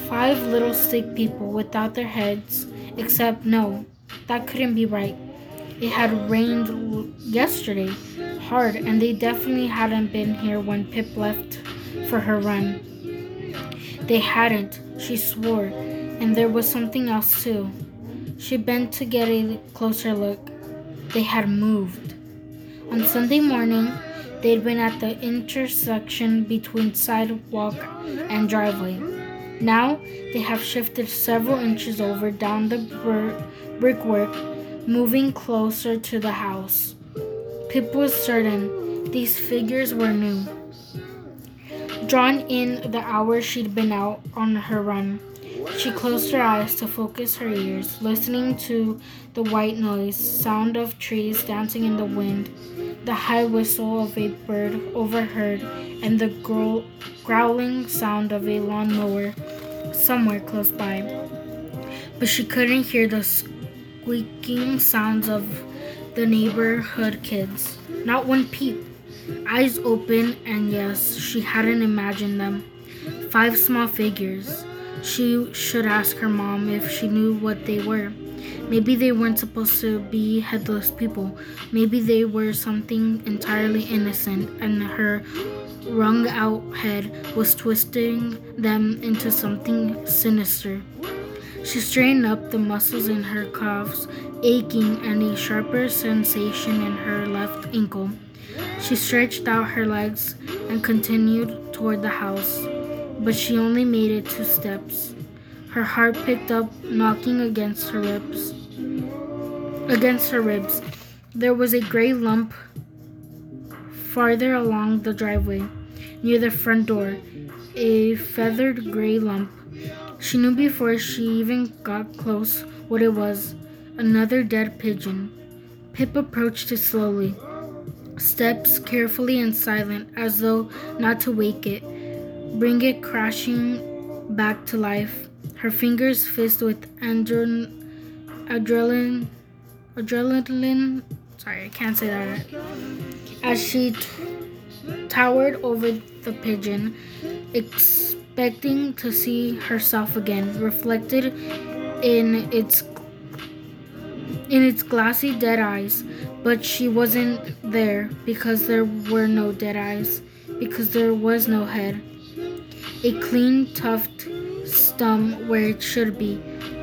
Five little stick people without their heads, except no, that couldn't be right. It had rained yesterday, hard, and they definitely hadn't been here when Pip left for her run. They hadn't, she swore, and there was something else too. She bent to get a closer look. They had moved. On Sunday morning, they'd been at the intersection between sidewalk and driveway. Now they have shifted several inches over down the brickwork moving closer to the house. Pip was certain these figures were new. Drawn in the hours she'd been out on her run, she closed her eyes to focus her ears, listening to the white noise, sound of trees dancing in the wind, the high whistle of a bird overheard, and the growl- growling sound of a lawnmower somewhere close by. But she couldn't hear the squeaking sounds of the neighborhood kids. Not one peep. Eyes open, and yes, she hadn't imagined them. Five small figures. She should ask her mom if she knew what they were. Maybe they weren't supposed to be headless people. Maybe they were something entirely innocent, and her wrung out head was twisting them into something sinister. She straightened up, the muscles in her calves aching and a sharper sensation in her left ankle. She stretched out her legs and continued toward the house, but she only made it two steps. Her heart picked up, knocking against her ribs. Against her ribs. There was a gray lump farther along the driveway, near the front door. A feathered gray lump. She knew before she even got close what it was another dead pigeon. Pip approached it slowly, steps carefully and silent, as though not to wake it, bring it crashing back to life. Her fingers fist with adrenaline, adrenaline, adrenaline. Sorry, I can't say that. As she t- towered over the pigeon, expecting to see herself again, reflected in its in its glassy dead eyes, but she wasn't there because there were no dead eyes, because there was no head. A clean tuft stump where it should be,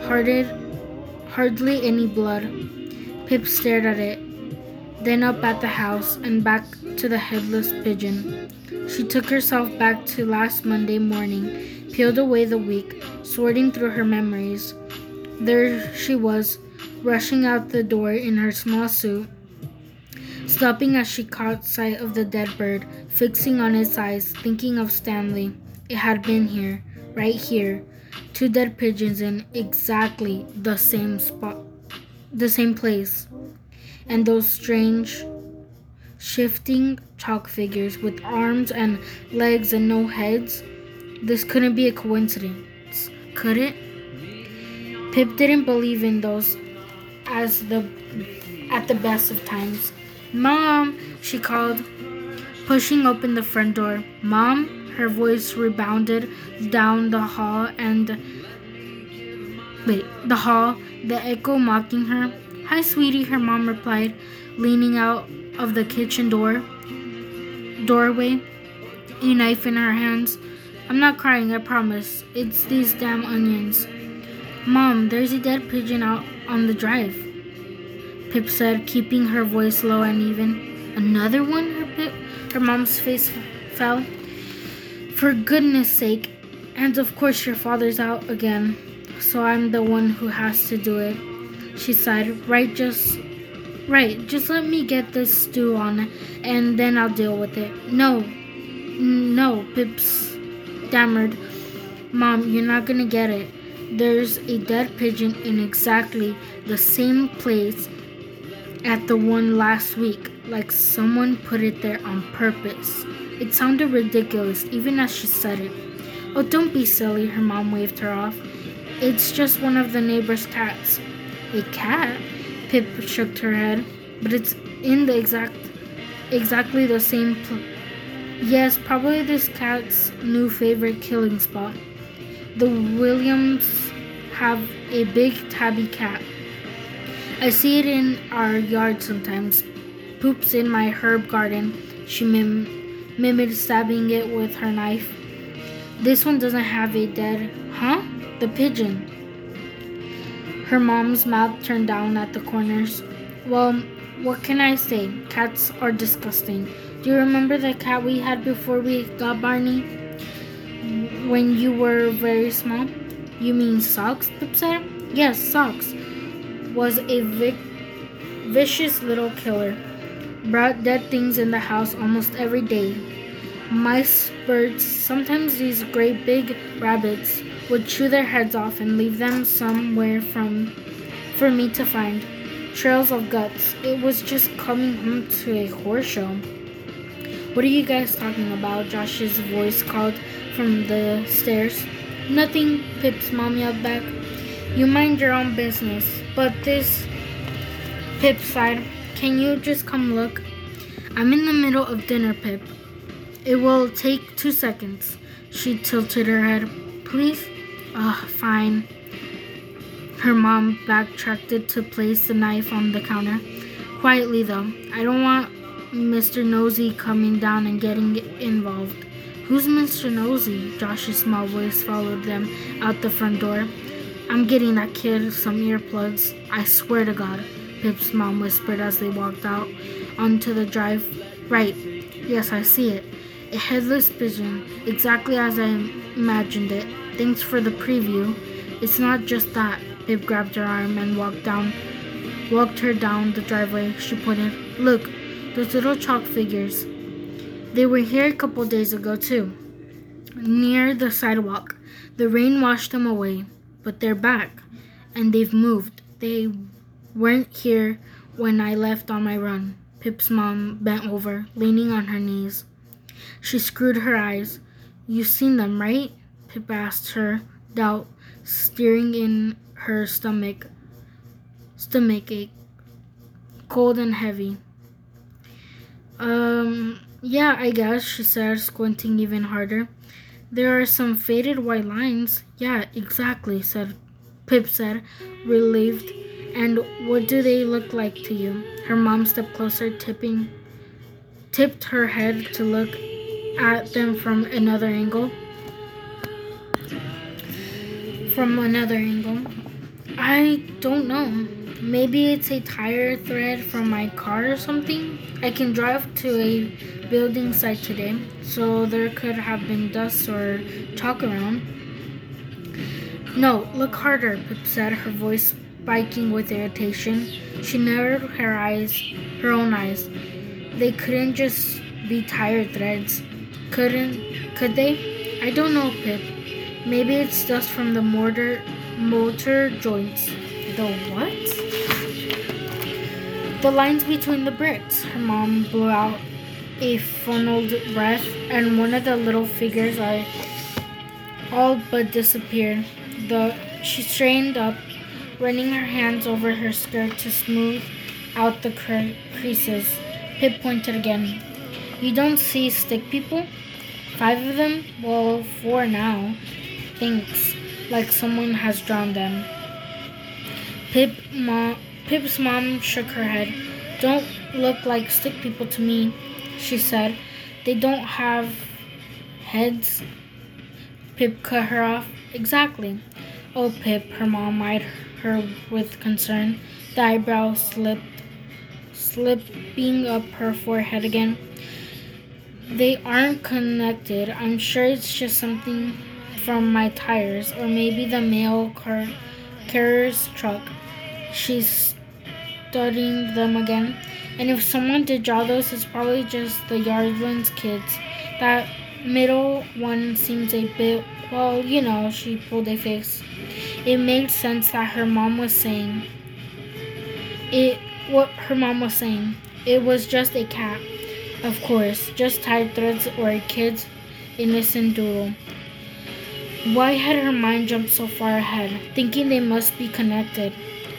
hearted, hardly any blood. Pip stared at it, then up at the house and back to the headless pigeon. She took herself back to last Monday morning, peeled away the week, sorting through her memories. There she was, rushing out the door in her small suit, stopping as she caught sight of the dead bird, fixing on its eyes, thinking of Stanley. It had been here, right here. Two dead pigeons in exactly the same spot, the same place. And those strange, shifting chalk figures with arms and legs and no heads. This couldn't be a coincidence, could it? Pip didn't believe in those as the at the best of times. Mom, she called, pushing open the front door. Mom, her voice rebounded down the hall and wait, the hall, the echo mocking her. Hi, sweetie, her mom replied, leaning out of the kitchen door doorway, a knife in her hands. I'm not crying, I promise. It's these damn onions. Mom, there's a dead pigeon out on the drive. Pip said, keeping her voice low and even. Another one? Her, Pip, her mom's face fell. For goodness sake. And of course, your father's out again. So I'm the one who has to do it. She sighed. Right, just. Right, just let me get this stew on and then I'll deal with it. No. No, Pip stammered. Mom, you're not gonna get it. There's a dead pigeon in exactly the same place at the one last week, like someone put it there on purpose. It sounded ridiculous, even as she said it. Oh, don't be silly, her mom waved her off. It's just one of the neighbor's cats. A cat? Pip shook her head. But it's in the exact, exactly the same place. Yes, probably this cat's new favorite killing spot. The Williams have a big tabby cat. I see it in our yard sometimes. Poops in my herb garden. She mim- mimicked stabbing it with her knife. This one doesn't have a dead. Huh? The pigeon. Her mom's mouth turned down at the corners. Well, what can I say? Cats are disgusting. Do you remember the cat we had before we got Barney? When you were very small? You mean Socks, said. Yes, Socks was a vic- vicious little killer. Brought dead things in the house almost every day. Mice, birds, sometimes these great big rabbits would chew their heads off and leave them somewhere from for me to find. Trails of guts. It was just coming home to a horse show. What are you guys talking about? Josh's voice called from the stairs. Nothing, Pip's mom yelled back. You mind your own business. But this. Pip sighed. Can you just come look? I'm in the middle of dinner, Pip. It will take two seconds. She tilted her head. Please? Ugh, fine. Her mom backtracked to place the knife on the counter. Quietly, though. I don't want Mr. Nosy coming down and getting involved. Who's Mr. Nosy? Josh's small voice followed them out the front door. I'm getting that kid some earplugs. I swear to God, Pip's mom whispered as they walked out onto the drive. Right. Yes, I see it. A headless pigeon, exactly as I imagined it. Thanks for the preview. It's not just that. Pip grabbed her arm and walked down walked her down the driveway. She pointed, Look, those little chalk figures. They were here a couple days ago, too. Near the sidewalk. The rain washed them away, but they're back, and they've moved. They weren't here when I left on my run. Pip's mom bent over, leaning on her knees. She screwed her eyes. You've seen them, right? Asked her, doubt stirring in her stomach. Stomach ache, cold and heavy. Um, yeah, I guess, she said, squinting even harder. There are some faded white lines. Yeah, exactly, said Pip said, relieved. And what do they look like to you? Her mom stepped closer, tipping tipped her head to look at them from another angle. From another angle. I don't know. Maybe it's a tire thread from my car or something. I can drive to a building site today, so there could have been dust or chalk around. No, look harder, Pip said, her voice spiking with irritation. She narrowed her eyes, her own eyes. They couldn't just be tire threads. Couldn't, could they? I don't know, Pip. Maybe it's dust from the mortar motor joints. The what? The lines between the bricks. Her mom blew out a funneled breath, and one of the little figures I all but disappeared. The she strained up, running her hands over her skirt to smooth out the cre- creases. Pip pointed again. You don't see stick people? Five of them? Well, four now. Thanks. Like someone has drowned them. Pip Pip's mom shook her head. Don't look like stick people to me, she said. They don't have heads. Pip cut her off. Exactly. Oh, Pip, her mom eyed her with concern. The eyebrow slipped, slipping up her forehead again. They aren't connected. I'm sure it's just something from my tires, or maybe the mail car carrier's truck. She's studying them again. And if someone did draw those, it's probably just the Yardlands kids. That middle one seems a bit, well, you know, she pulled a face. It made sense that her mom was saying. It, what her mom was saying. It was just a cat. Of course, just tied threads or a kid's innocent doodle. Why had her mind jumped so far ahead, thinking they must be connected?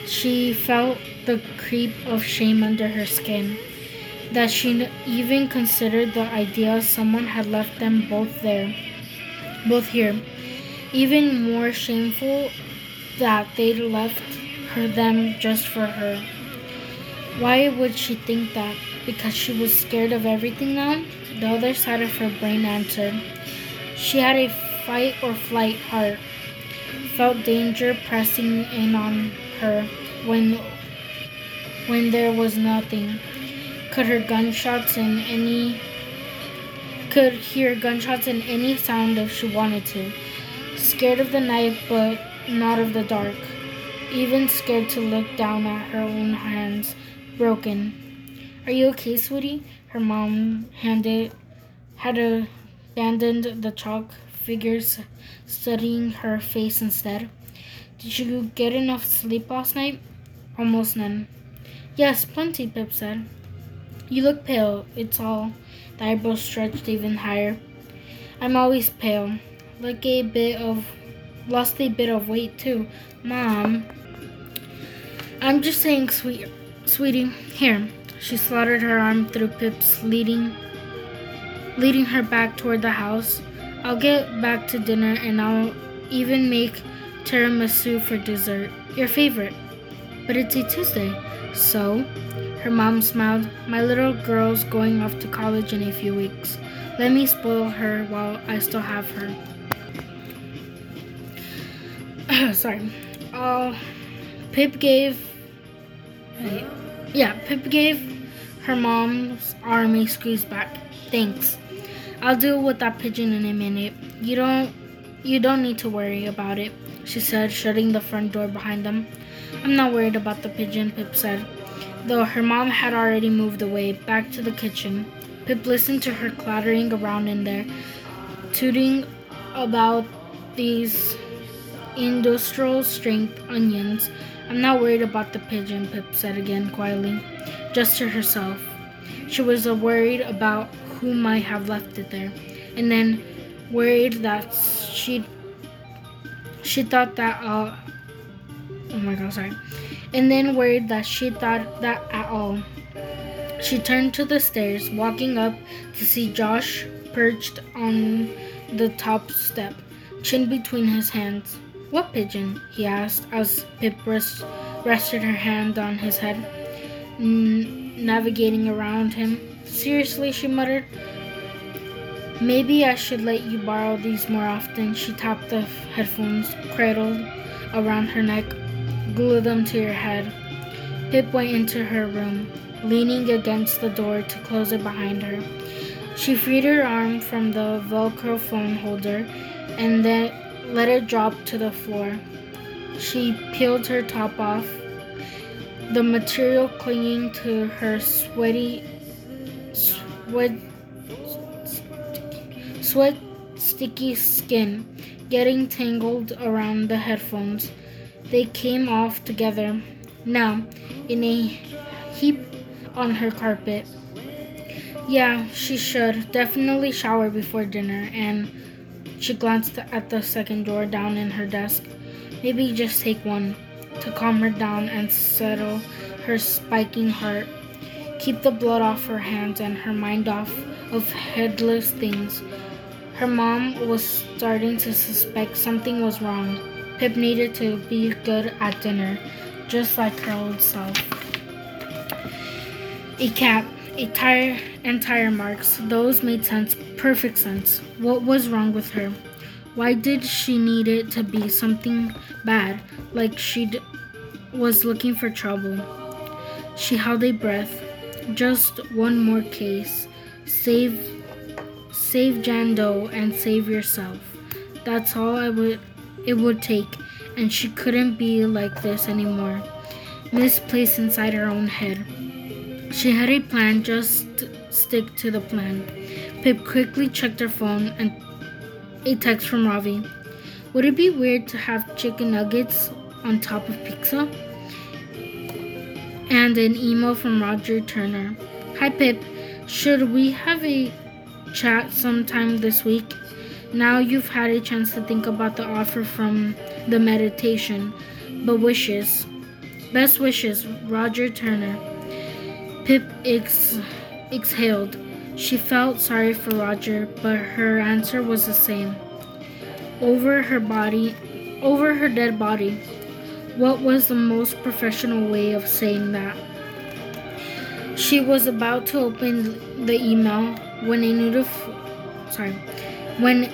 She felt the creep of shame under her skin. That she even considered the idea someone had left them both there, both here. Even more shameful that they'd left her them just for her. Why would she think that? Because she was scared of everything now? The other side of her brain answered. She had a fight or flight heart, felt danger pressing in on her when when there was nothing. Could her gunshots in any could hear gunshots in any sound if she wanted to. Scared of the night but not of the dark. Even scared to look down at her own hands, broken. Are you okay, sweetie? Her mom handed had abandoned the chalk figures, studying her face instead. Did you get enough sleep last night? Almost none. Yes, plenty, Pip said. You look pale, it's all. The eyebrows stretched even higher. I'm always pale. Like a bit of. lost a bit of weight too. Mom. I'm just saying, sweet, sweetie. Here. She slaughtered her arm through Pip's, leading, leading her back toward the house. I'll get back to dinner and I'll even make tiramisu for dessert. Your favorite. But it's a Tuesday. So, her mom smiled. My little girl's going off to college in a few weeks. Let me spoil her while I still have her. Sorry. Uh, Pip gave. Yeah, Pip gave her mom's arm a squeeze back. Thanks. I'll deal with that pigeon in a minute. You don't. You don't need to worry about it, she said, shutting the front door behind them. I'm not worried about the pigeon, Pip said, though her mom had already moved away, back to the kitchen. Pip listened to her clattering around in there, tooting about these industrial strength onions. I'm not worried about the pigeon, Pip said again quietly, just to herself. She was worried about who might have left it there, and then worried that she she thought that uh oh my god sorry. And then worried that she thought that at all. She turned to the stairs walking up to see josh perched on the top step chin between his hands. What pigeon? he asked as pip rest, rested her hand on his head n- navigating around him seriously she muttered Maybe I should let you borrow these more often. She tapped the headphones, cradled around her neck, glued them to your head. Pip went into her room, leaning against the door to close it behind her. She freed her arm from the Velcro phone holder and then let it drop to the floor. She peeled her top off, the material clinging to her sweaty, sweat sweat sticky skin getting tangled around the headphones. They came off together, now in a heap on her carpet. Yeah, she should definitely shower before dinner, and she glanced at the second drawer down in her desk. Maybe just take one to calm her down and settle her spiking heart. Keep the blood off her hands and her mind off of headless things her mom was starting to suspect something was wrong. Pip needed to be good at dinner, just like her old self. A cap, a tire, and tire marks. Those made sense, perfect sense. What was wrong with her? Why did she need it to be something bad, like she was looking for trouble? She held a breath. Just one more case. Save Save Jando and save yourself. That's all I would it would take, and she couldn't be like this anymore. Misplaced inside her own head. She had a plan, just stick to the plan. Pip quickly checked her phone and a text from Ravi. Would it be weird to have chicken nuggets on top of pizza? And an email from Roger Turner. Hi Pip, should we have a chat sometime this week. Now you've had a chance to think about the offer from the meditation. But wishes. Best wishes, Roger Turner. Pip ex- exhaled. She felt sorry for Roger, but her answer was the same. Over her body, over her dead body. What was the most professional way of saying that? She was about to open the email when a notif- sorry, when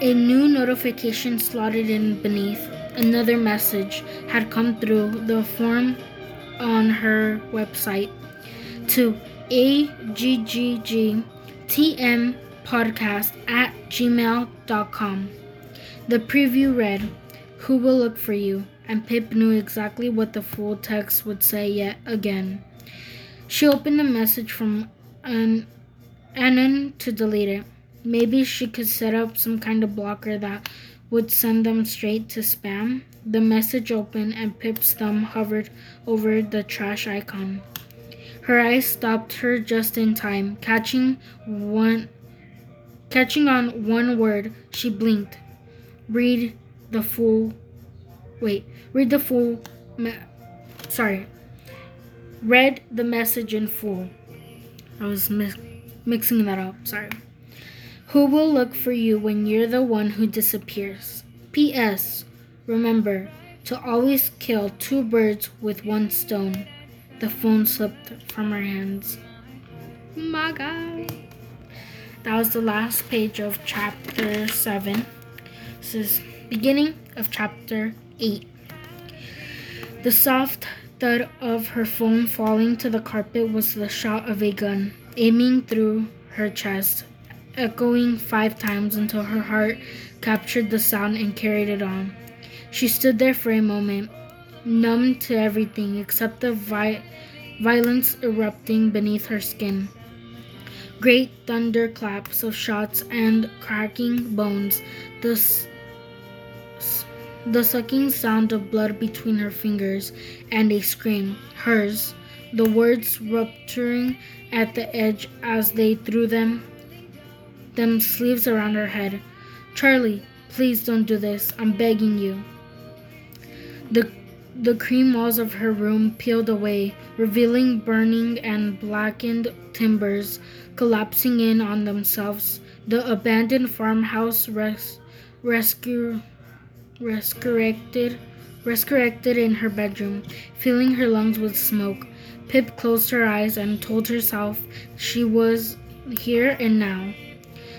a new notification slotted in beneath another message had come through the form on her website to agggtmpodcast at gmail.com. The preview read, Who will look for you? And Pip knew exactly what the full text would say yet again. She opened the message from an Anon to delete it. Maybe she could set up some kind of blocker that would send them straight to spam. The message opened and Pip's thumb hovered over the trash icon. Her eyes stopped her just in time, catching one catching on one word. She blinked. Read the full wait, read the full me- sorry. Read the message in full. I was mixing that up, sorry. Who will look for you when you're the one who disappears? P.S. Remember to always kill two birds with one stone. The phone slipped from her hands. My God. That was the last page of chapter 7. This is beginning of chapter 8. The soft thud of her phone falling to the carpet was the shot of a gun aiming through her chest, echoing five times until her heart captured the sound and carried it on. She stood there for a moment, numb to everything except the vi- violence erupting beneath her skin. Great thunderclaps of shots and cracking bones, the, s- the sucking sound of blood between her fingers, and a scream, hers, the words rupturing at the edge as they threw them them sleeves around her head. Charlie, please don't do this. I'm begging you. The the cream walls of her room peeled away, revealing burning and blackened timbers collapsing in on themselves. The abandoned farmhouse res- rescue resurrected resurrected in her bedroom, filling her lungs with smoke. Pip closed her eyes and told herself she was here and now.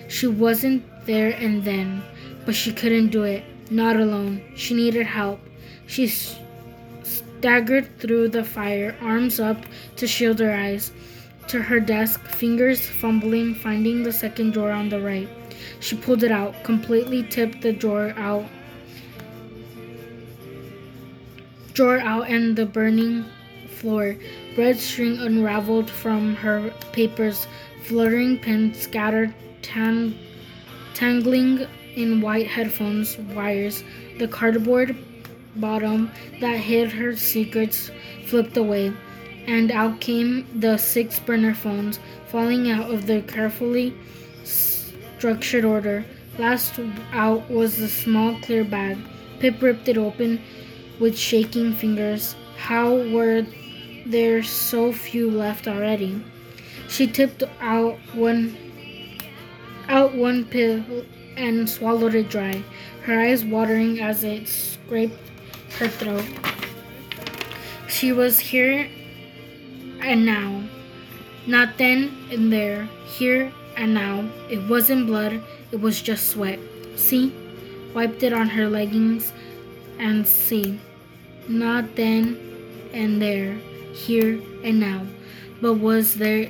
She wasn't there and then, but she couldn't do it. Not alone. She needed help. She staggered through the fire, arms up to shield her eyes, to her desk, fingers fumbling, finding the second drawer on the right. She pulled it out, completely tipped the drawer out. Drawer out and the burning floor. Red string unraveled from her papers, fluttering pins scattered, tan- tangling in white headphones wires. The cardboard bottom that hid her secrets flipped away, and out came the six burner phones, falling out of their carefully structured order. Last out was the small clear bag. Pip ripped it open with shaking fingers. How were there so few left already? She tipped out one out one pill and swallowed it dry, her eyes watering as it scraped her throat. She was here and now. Not then and there, here and now. It wasn't blood, it was just sweat. See? Wiped it on her leggings and see. Not then and there, here and now. But was there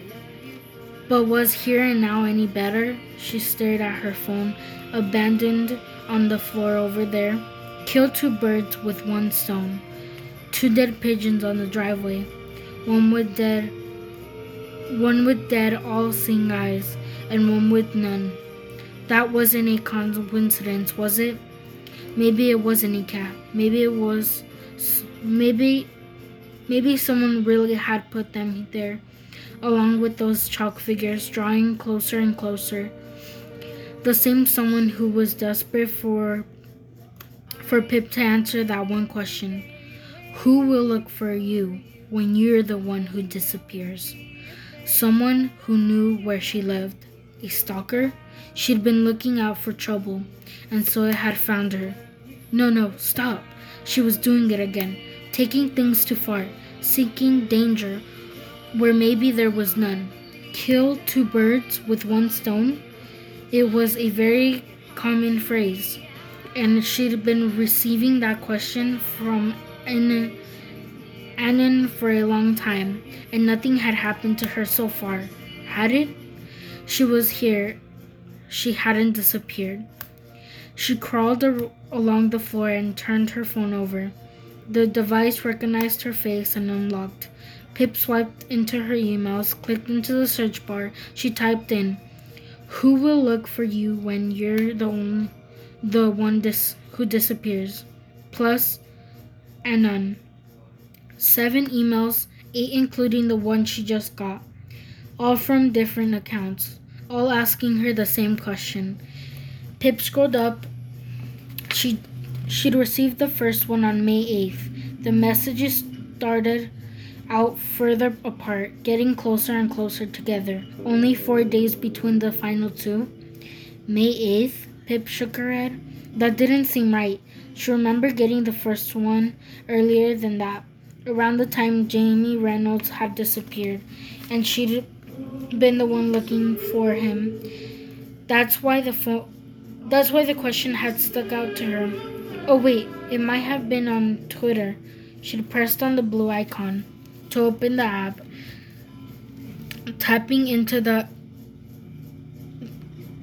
but was here and now any better? She stared at her phone, abandoned on the floor over there. Kill two birds with one stone. Two dead pigeons on the driveway. One with dead one with dead all seeing eyes, and one with none. That wasn't a coincidence, was it? Maybe it wasn't a cat. Maybe it was maybe maybe someone really had put them there along with those chalk figures drawing closer and closer. The same someone who was desperate for for Pip to answer that one question. Who will look for you when you're the one who disappears? Someone who knew where she lived. A stalker? She'd been looking out for trouble, and so it had found her. No, no, stop. She was doing it again, taking things too far, seeking danger where maybe there was none. Kill two birds with one stone? It was a very common phrase, and she'd been receiving that question from Anon, Anon for a long time, and nothing had happened to her so far. Had it? She was here. She hadn't disappeared. She crawled ar- along the floor and turned her phone over. The device recognized her face and unlocked. Pip swiped into her emails, clicked into the search bar. She typed in, "Who will look for you when you're the only, the one dis- who disappears?" Plus, Anon. Seven emails, eight including the one she just got, all from different accounts, all asking her the same question. Pip scrolled up. She she'd received the first one on May 8th. The messages started out further apart, getting closer and closer together. Only four days between the final two. May 8th, Pip shook her head. That didn't seem right. She remembered getting the first one earlier than that, around the time Jamie Reynolds had disappeared, and she'd been the one looking for him. That's why the phone. That's why the question had stuck out to her. Oh wait, it might have been on Twitter. She'd pressed on the blue icon to open the app, tapping into the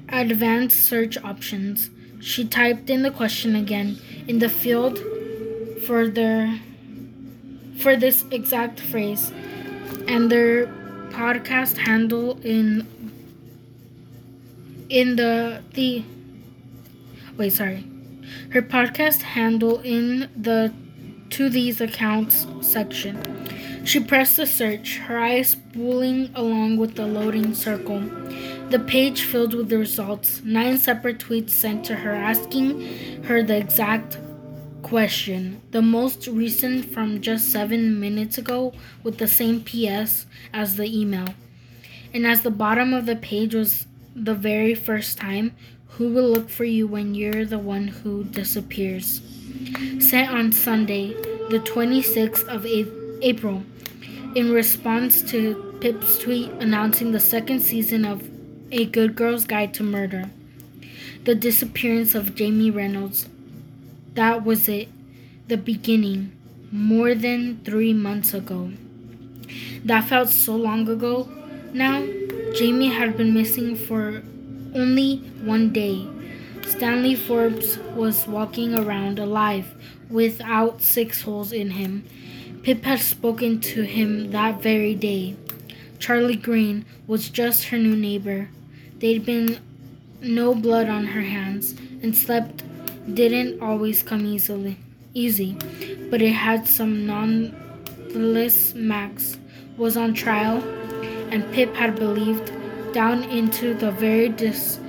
advanced search options. She typed in the question again in the field further for this exact phrase, and their podcast handle in in the the wait sorry. Her podcast handle in the to these accounts section. She pressed the search her eyes spooling along with the loading circle. The page filled with the results. Nine separate tweets sent to her asking her the exact question. The most recent from just seven minutes ago with the same ps as the email. And as the bottom of the page was the very first time, who will look for you when you're the one who disappears? Sent on Sunday, the 26th of April, in response to Pip's tweet announcing the second season of A Good Girl's Guide to Murder. The disappearance of Jamie Reynolds. That was it, the beginning, more than three months ago. That felt so long ago now Jamie had been missing for only one day. Stanley Forbes was walking around alive without six holes in him. Pip had spoken to him that very day. Charlie Green was just her new neighbor. They'd been no blood on her hands, and slept didn't always come easily easy, but it had some nonetheless Max was on trial and Pip had believed down into the very dis-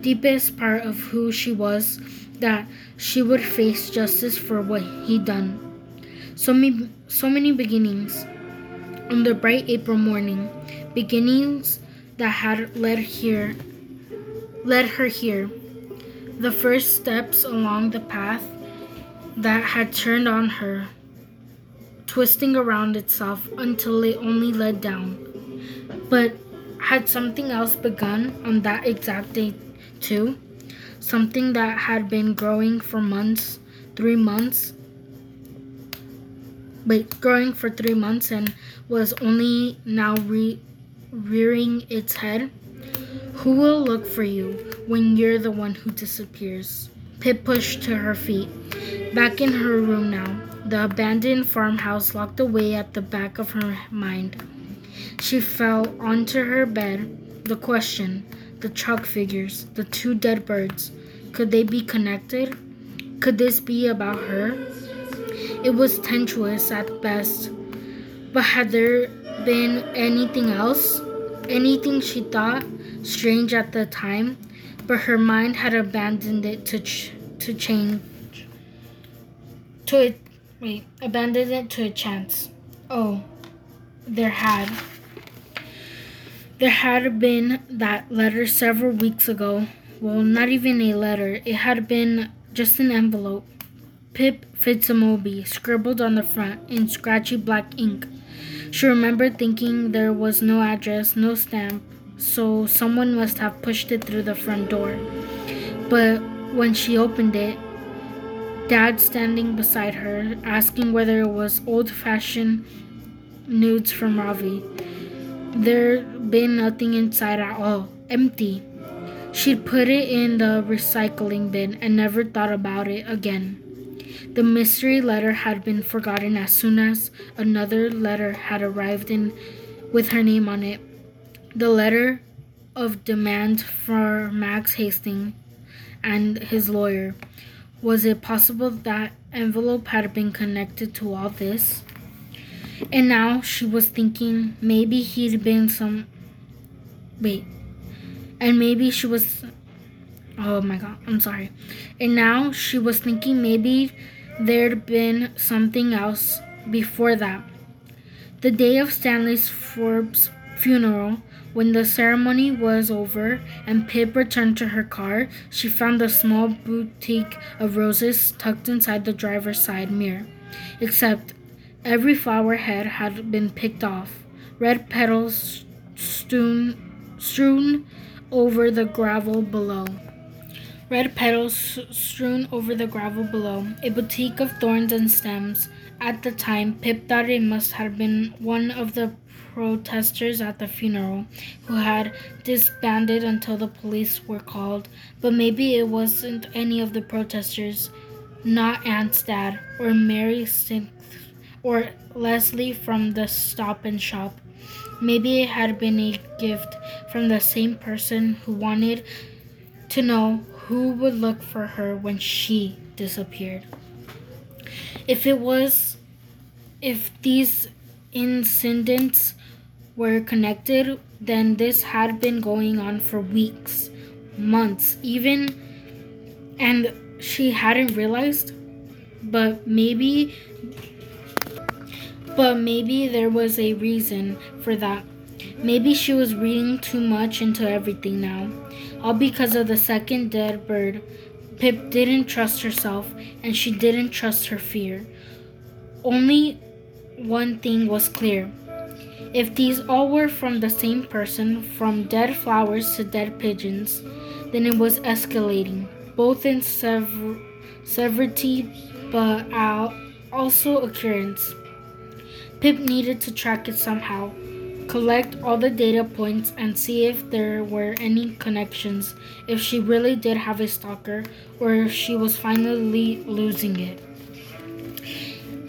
deepest part of who she was that she would face justice for what he'd done. So many, so many beginnings on the bright April morning, beginnings that had led here, led her here. The first steps along the path that had turned on her, twisting around itself until it only led down. But had something else begun on that exact day, too? Something that had been growing for months, three months. Wait, growing for three months and was only now re- rearing its head? Who will look for you when you're the one who disappears? Pip pushed to her feet. Back in her room now, the abandoned farmhouse locked away at the back of her mind. She fell onto her bed. The question, the chalk figures, the two dead birds, could they be connected? Could this be about her? It was tenuous at best. But had there been anything else? Anything she thought strange at the time, but her mind had abandoned it to ch- to change. To it, wait, abandoned it to a chance. Oh, there had. There had been that letter several weeks ago. Well, not even a letter. It had been just an envelope. Pip Fitz-Amobi scribbled on the front in scratchy black ink. She remembered thinking there was no address, no stamp, so someone must have pushed it through the front door. But when she opened it, Dad standing beside her, asking whether it was old fashioned nudes from Ravi. There'd been nothing inside at all, empty. She'd put it in the recycling bin and never thought about it again. The mystery letter had been forgotten as soon as another letter had arrived in with her name on it. The letter of demand for Max Hastings and his lawyer. Was it possible that envelope had been connected to all this? And now she was thinking maybe he'd been some. Wait. And maybe she was. Oh my god, I'm sorry. And now she was thinking maybe there'd been something else before that. The day of Stanley's Forbes funeral, when the ceremony was over and Pip returned to her car, she found a small bouquet of roses tucked inside the driver's side mirror. Except Every flower head had been picked off, red petals strewn, strewn over the gravel below. Red petals strewn over the gravel below, a boutique of thorns and stems. At the time, Pip thought it must have been one of the protesters at the funeral who had disbanded until the police were called, but maybe it wasn't any of the protesters, not Ant's dad or Mary St or Leslie from the stop and shop. Maybe it had been a gift from the same person who wanted to know who would look for her when she disappeared. If it was, if these incidents were connected, then this had been going on for weeks, months, even, and she hadn't realized. But maybe, but maybe there was a reason for that. Maybe she was reading too much into everything now. All because of the second dead bird. Pip didn't trust herself, and she didn't trust her fear. Only one thing was clear if these all were from the same person, from dead flowers to dead pigeons, then it was escalating, both in sever- severity but also occurrence. Pip needed to track it somehow, collect all the data points, and see if there were any connections, if she really did have a stalker, or if she was finally losing it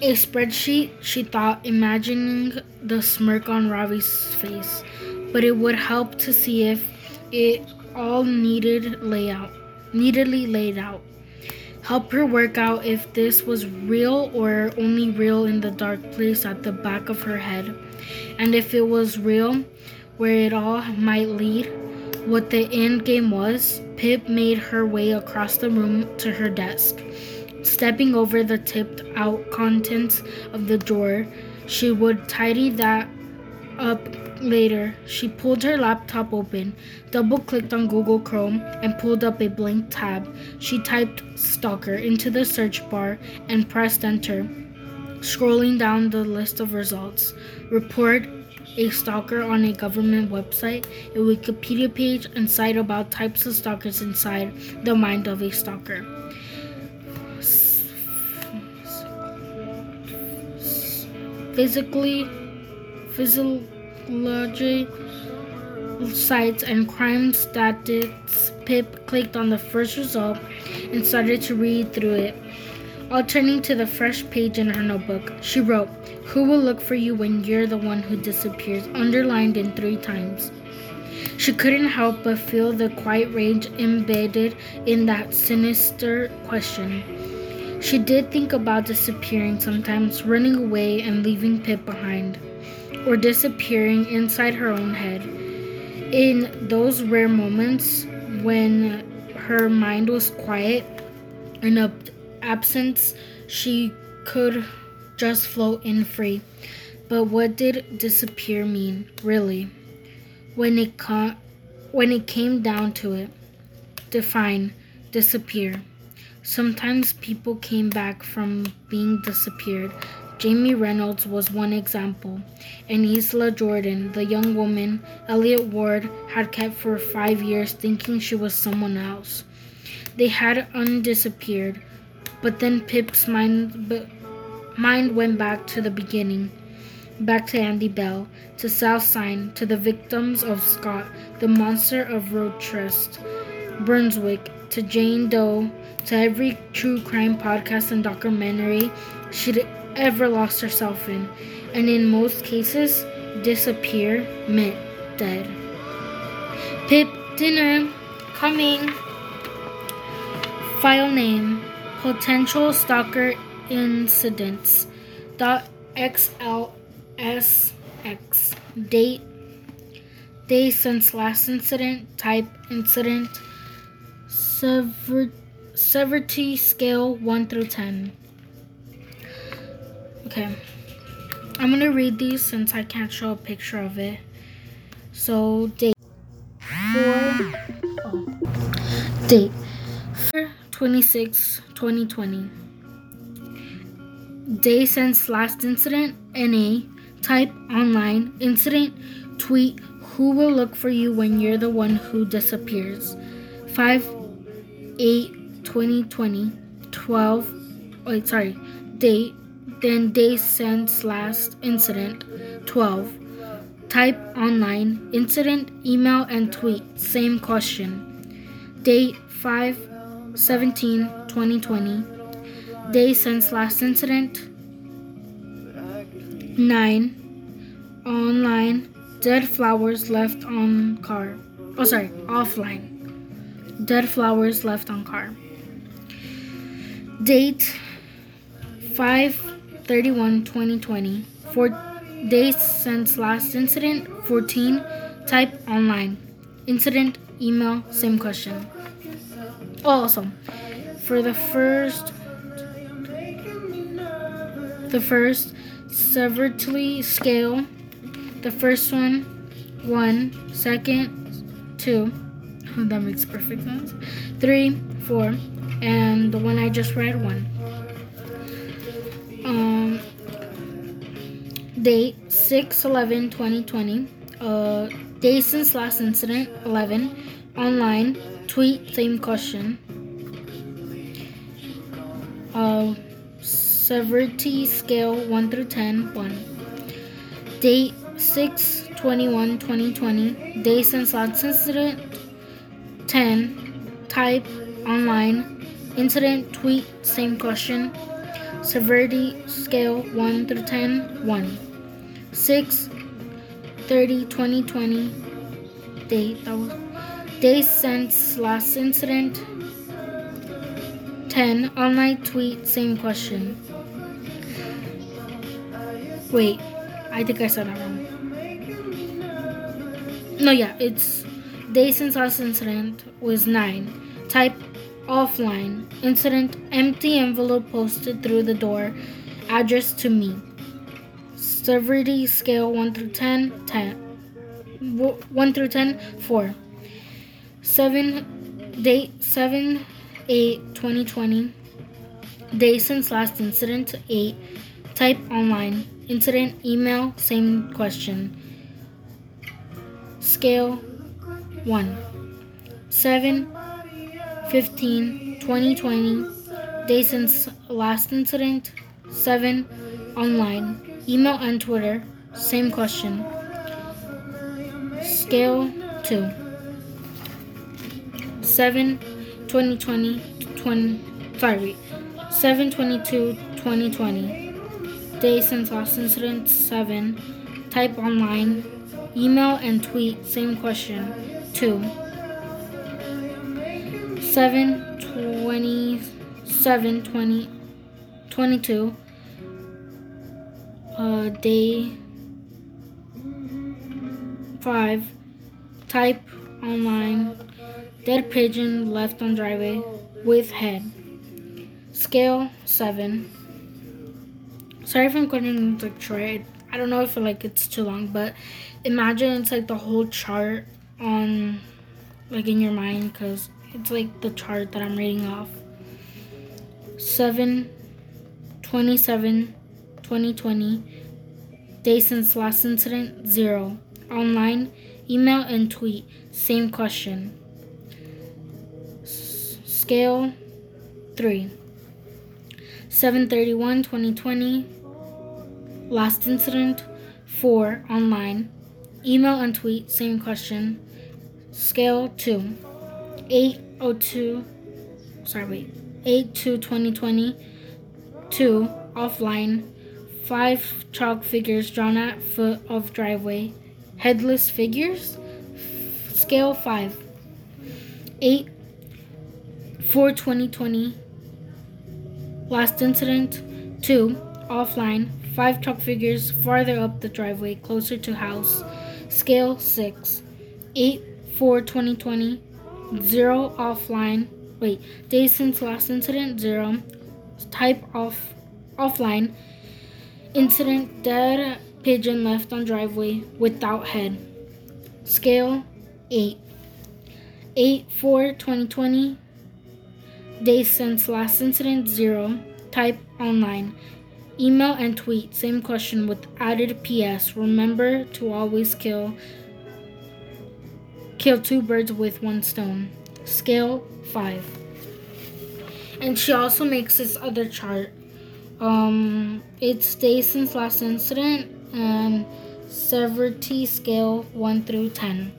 a spreadsheet, she thought, imagining the smirk on Ravi's face. But it would help to see if it all needed layout, neatly laid out. Help her work out if this was real or only real in the dark place at the back of her head. And if it was real, where it all might lead, what the end game was, Pip made her way across the room to her desk. Stepping over the tipped out contents of the drawer, she would tidy that up later. She pulled her laptop open, double clicked on Google Chrome, and pulled up a blank tab. She typed stalker into the search bar and pressed enter. Scrolling down the list of results, report a stalker on a government website, a Wikipedia page, and cite about types of stalkers inside the mind of a stalker. physically, physiology sites and crime statistics. Pip clicked on the first result and started to read through it. All turning to the fresh page in her notebook, she wrote, Who will look for you when you're the one who disappears? underlined in three times. She couldn't help but feel the quiet rage embedded in that sinister question. She did think about disappearing sometimes, running away and leaving Pip behind, or disappearing inside her own head. In those rare moments when her mind was quiet and ab- absence, she could just float in free. But what did disappear mean, really? When it, ca- when it came down to it, define, disappear. Sometimes people came back from being disappeared. Jamie Reynolds was one example. And Isla Jordan, the young woman Elliot Ward had kept for five years thinking she was someone else. They had undisappeared, but then Pip's mind, b- mind went back to the beginning. Back to Andy Bell, to Sal Singh, to the victims of Scott, the monster of Road Trust, Brunswick, to Jane Doe, to every true crime podcast and documentary she'd ever lost herself in, and in most cases, disappear meant dead. Pip dinner coming. File name potential stalker incidents dot xlsx date day since last incident type incident sever- severity scale 1 through 10. Okay. I'm going to read these since I can't show a picture of it. So, date 4 oh. date 26 2020. Day since last incident NA type online incident tweet who will look for you when you're the one who disappears. 5 8 2020 12 wait sorry date then day since last incident 12 type online incident email and tweet same question date 5 17 2020 day since last incident 9. Online. Dead flowers left on car. Oh, sorry. Offline. Dead flowers left on car. Date 5 31 2020. Four days since last incident. 14. Type online. Incident, email, same question. Oh, also, for the first, the first severity scale, the first one, one, second, two. That makes perfect sense. Three, four, and the one I just read, one. Um, date 6 11 2020. Uh, day since last incident 11. Online. Tweet same question. Uh, severity scale 1 through 10 1. Date 6 21 2020. Day since last incident 10. Type online. Incident tweet same question. Severity scale 1 through 10 1. 6 30 2020 date that was days since last incident. 10 online tweet same question. Wait i think i said that wrong. No yeah it's days since last incident was 9 type offline. Incident empty envelope posted through the door. Address to me. Severity scale 1 through 10 10 1 through 10 4 7 date 7 8 2020 day since last incident 8 type online. Incident email same question. Scale 1 7 15 2020 day since last incident 7 online email and twitter same question. Scale 2 7 2020 20 sorry 7 22 2020 day since last incident 7 type online email and tweet same question 2 7 27 20 22 uh, day 5 type online. Dead pigeon left on driveway with head. Scale 7 sorry if i'm to like try i don't know if like it's too long but imagine it's like the whole chart on like in your mind because it's like the chart that I'm reading off. 7 27 2020 day since last incident 0 online email and tweet same question. S- scale 3 731 2020 last incident 4 online. Email and tweet same question. Scale 2 802 sorry wait 8 to 2020 2 offline 5 chalk figures drawn at foot of driveway headless figures scale 5 8 4 2020 last incident 2 offline 5 chalk figures farther up the driveway closer to house scale 6 8 4 2020 0 offline wait days since last incident 0 type off offline incident dead pigeon left on driveway without head. Scale 8 8 4 2020 days since last incident 0 type online. Email and tweet same question with added ps remember to always kill kill two birds with one stone. Scale 5. And she also makes this other chart. Um, it's days since last incident and severity scale 1 through 10.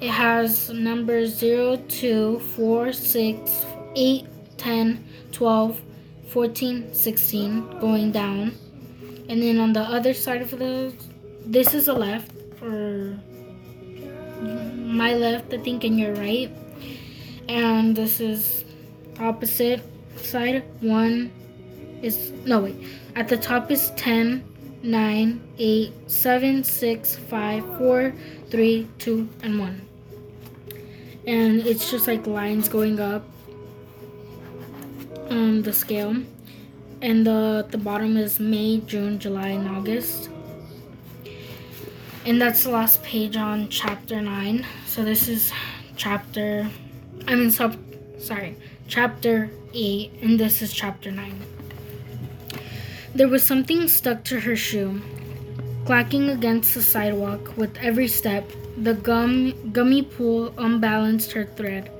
It has numbers 0, 2, 4, 6, 8, 10, 12, 14, 16 going down. And then on the other side of the, this is the left, or my left, I think, and your right. And this is opposite side. One is, no, wait. At the top is 10, 9, 8, 7, 6, 5, 4, 3, 2, and 1. And it's just like lines going up on the scale. And the, the bottom is May, June, July, and August. And that's the last page on chapter 9. So this is chapter, I mean, sub, sorry, chapter 8, and this is chapter 9. There was something stuck to her shoe, clacking against the sidewalk with every step. The gum, gummy pool unbalanced her thread.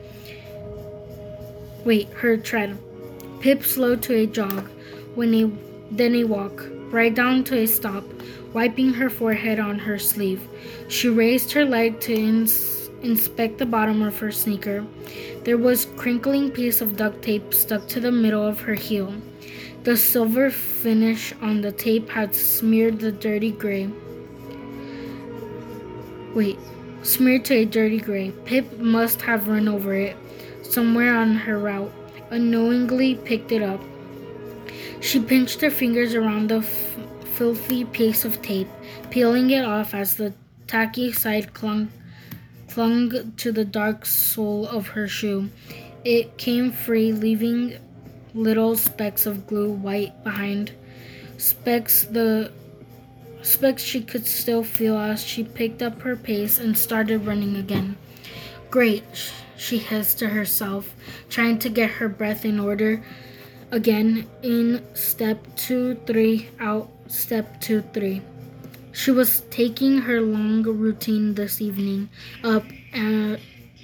Wait, her tread. Pip slowed to a jog, when a, then a walk, right down to a stop, wiping her forehead on her sleeve. She raised her leg to ins- inspect the bottom of her sneaker. There was a crinkling piece of duct tape stuck to the middle of her heel. The silver finish on the tape had smeared the dirty gray. Wait, smeared to a dirty gray. Pip must have run over it somewhere on her route, unknowingly picked it up. She pinched her fingers around the f- filthy piece of tape, peeling it off as the tacky side clung, clung to the dark sole of her shoe. It came free, leaving little specks of glue white behind. Specks the specks she could still feel as she picked up her pace and started running again. Great, she hissed to herself, trying to get her breath in order. Again, in step two, three, out, step two, three. She was taking her long routine this evening, up and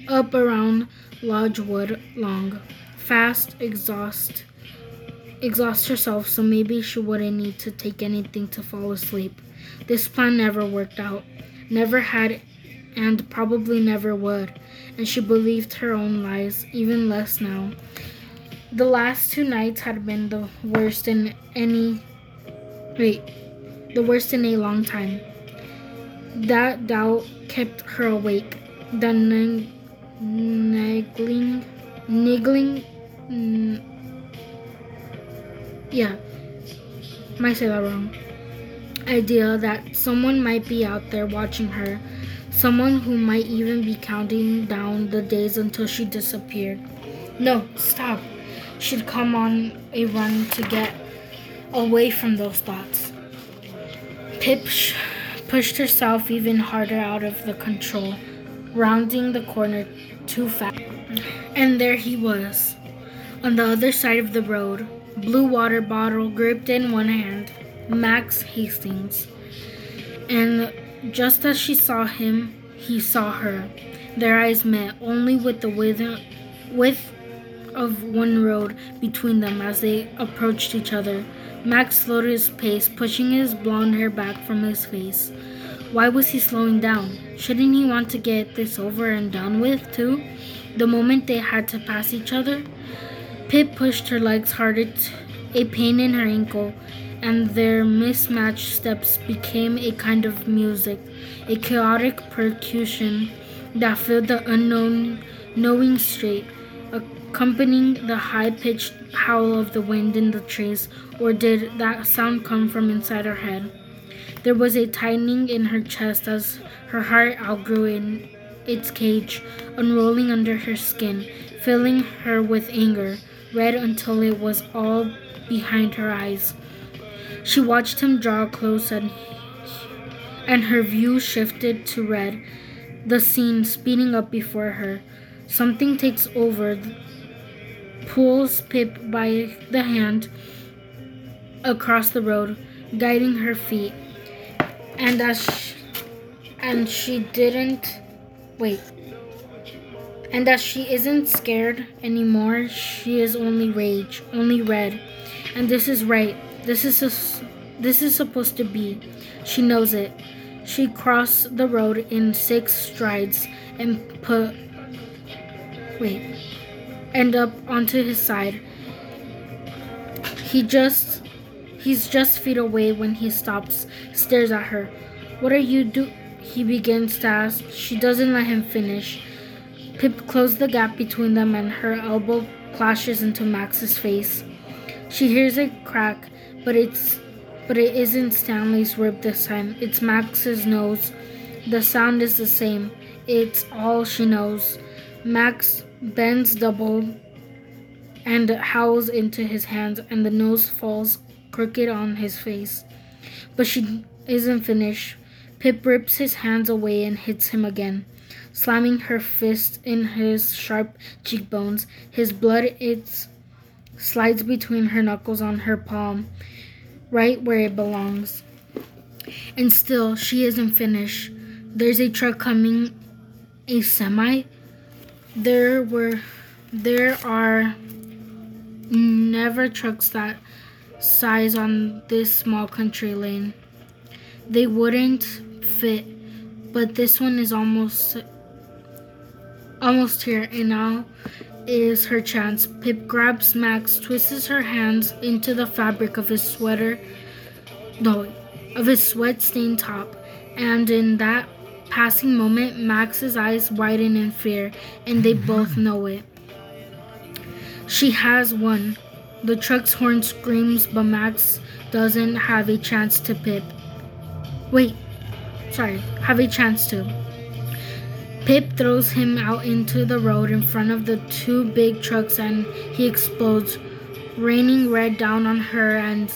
up around Lodgewood Long fast, exhaust, exhaust herself so maybe she wouldn't need to take anything to fall asleep. This plan never worked out, never had, and probably never would, and she believed her own lies, even less now. The last two nights had been the worst in any. Wait, the worst in a long time. That doubt kept her awake. The nagging, niggling Mm, yeah, might say that wrong. Idea that someone might be out there watching her, someone who might even be counting down the days until she disappeared. No, stop. She'd come on a run to get away from those thoughts. Pip sh- pushed herself even harder out of the control, rounding the corner too fast. And there he was on the other side of the road, blue water bottle gripped in one hand, Max Hastings. And just as she saw him, he saw her. Their eyes met, only with the width, width of one road between them as they approached each other. Max slowed his pace, pushing his blonde hair back from his face. Why was he slowing down? Shouldn't he want to get this over and done with, too? The moment they had to pass each other? Pip pushed her legs harder, a pain in her ankle, and their mismatched steps became a kind of music, a chaotic percussion that filled the unknown, knowing street, accompanying the high pitched howl of the wind in the trees, or did that sound come from inside her head? There was a tightening in her chest as her heart outgrew in its cage, unrolling under her skin, filling her with anger red until it was all behind her eyes. She watched him draw close and, and her view shifted to red, the scene speeding up before her. Something takes over, pulls Pip by the hand across the road, guiding her feet. And as she, and she didn't wait. And as she isn't scared anymore, she is only rage, only red. And this is right. This is a, this is supposed to be. She knows it. She crossed the road in six strides and put wait and up onto his side. He just He's just feet away when he stops, stares at her. What are you do? He begins to ask. She doesn't let him finish. Pip closed the gap between them and her elbow clashes into Max's face. She hears a crack, but it's but it isn't Stanley's rib this time. It's Max's nose. The sound is the same. It's all she knows. Max bends double and howls into his hands, and the nose falls crooked on his face. But she isn't finished. Pip rips his hands away and hits him again slamming her fist in his sharp cheekbones. His blood it slides between her knuckles on her palm, right where it belongs. And still, she isn't finished. There's a truck coming, a semi. There were, there are never trucks that size on this small country lane. They wouldn't fit, but this one is almost almost here, and now is her chance. Pip grabs Max, twists her hands into the fabric of his sweater, no, of his sweat-stained top, and in that passing moment, Max's eyes widen in fear, and they both mm-hmm. know it. She has won. The truck's horn screams, but Max doesn't have a chance to Pip. Wait, sorry, have a chance to. Pip throws him out into the road in front of the two big trucks and he explodes, raining red down on her and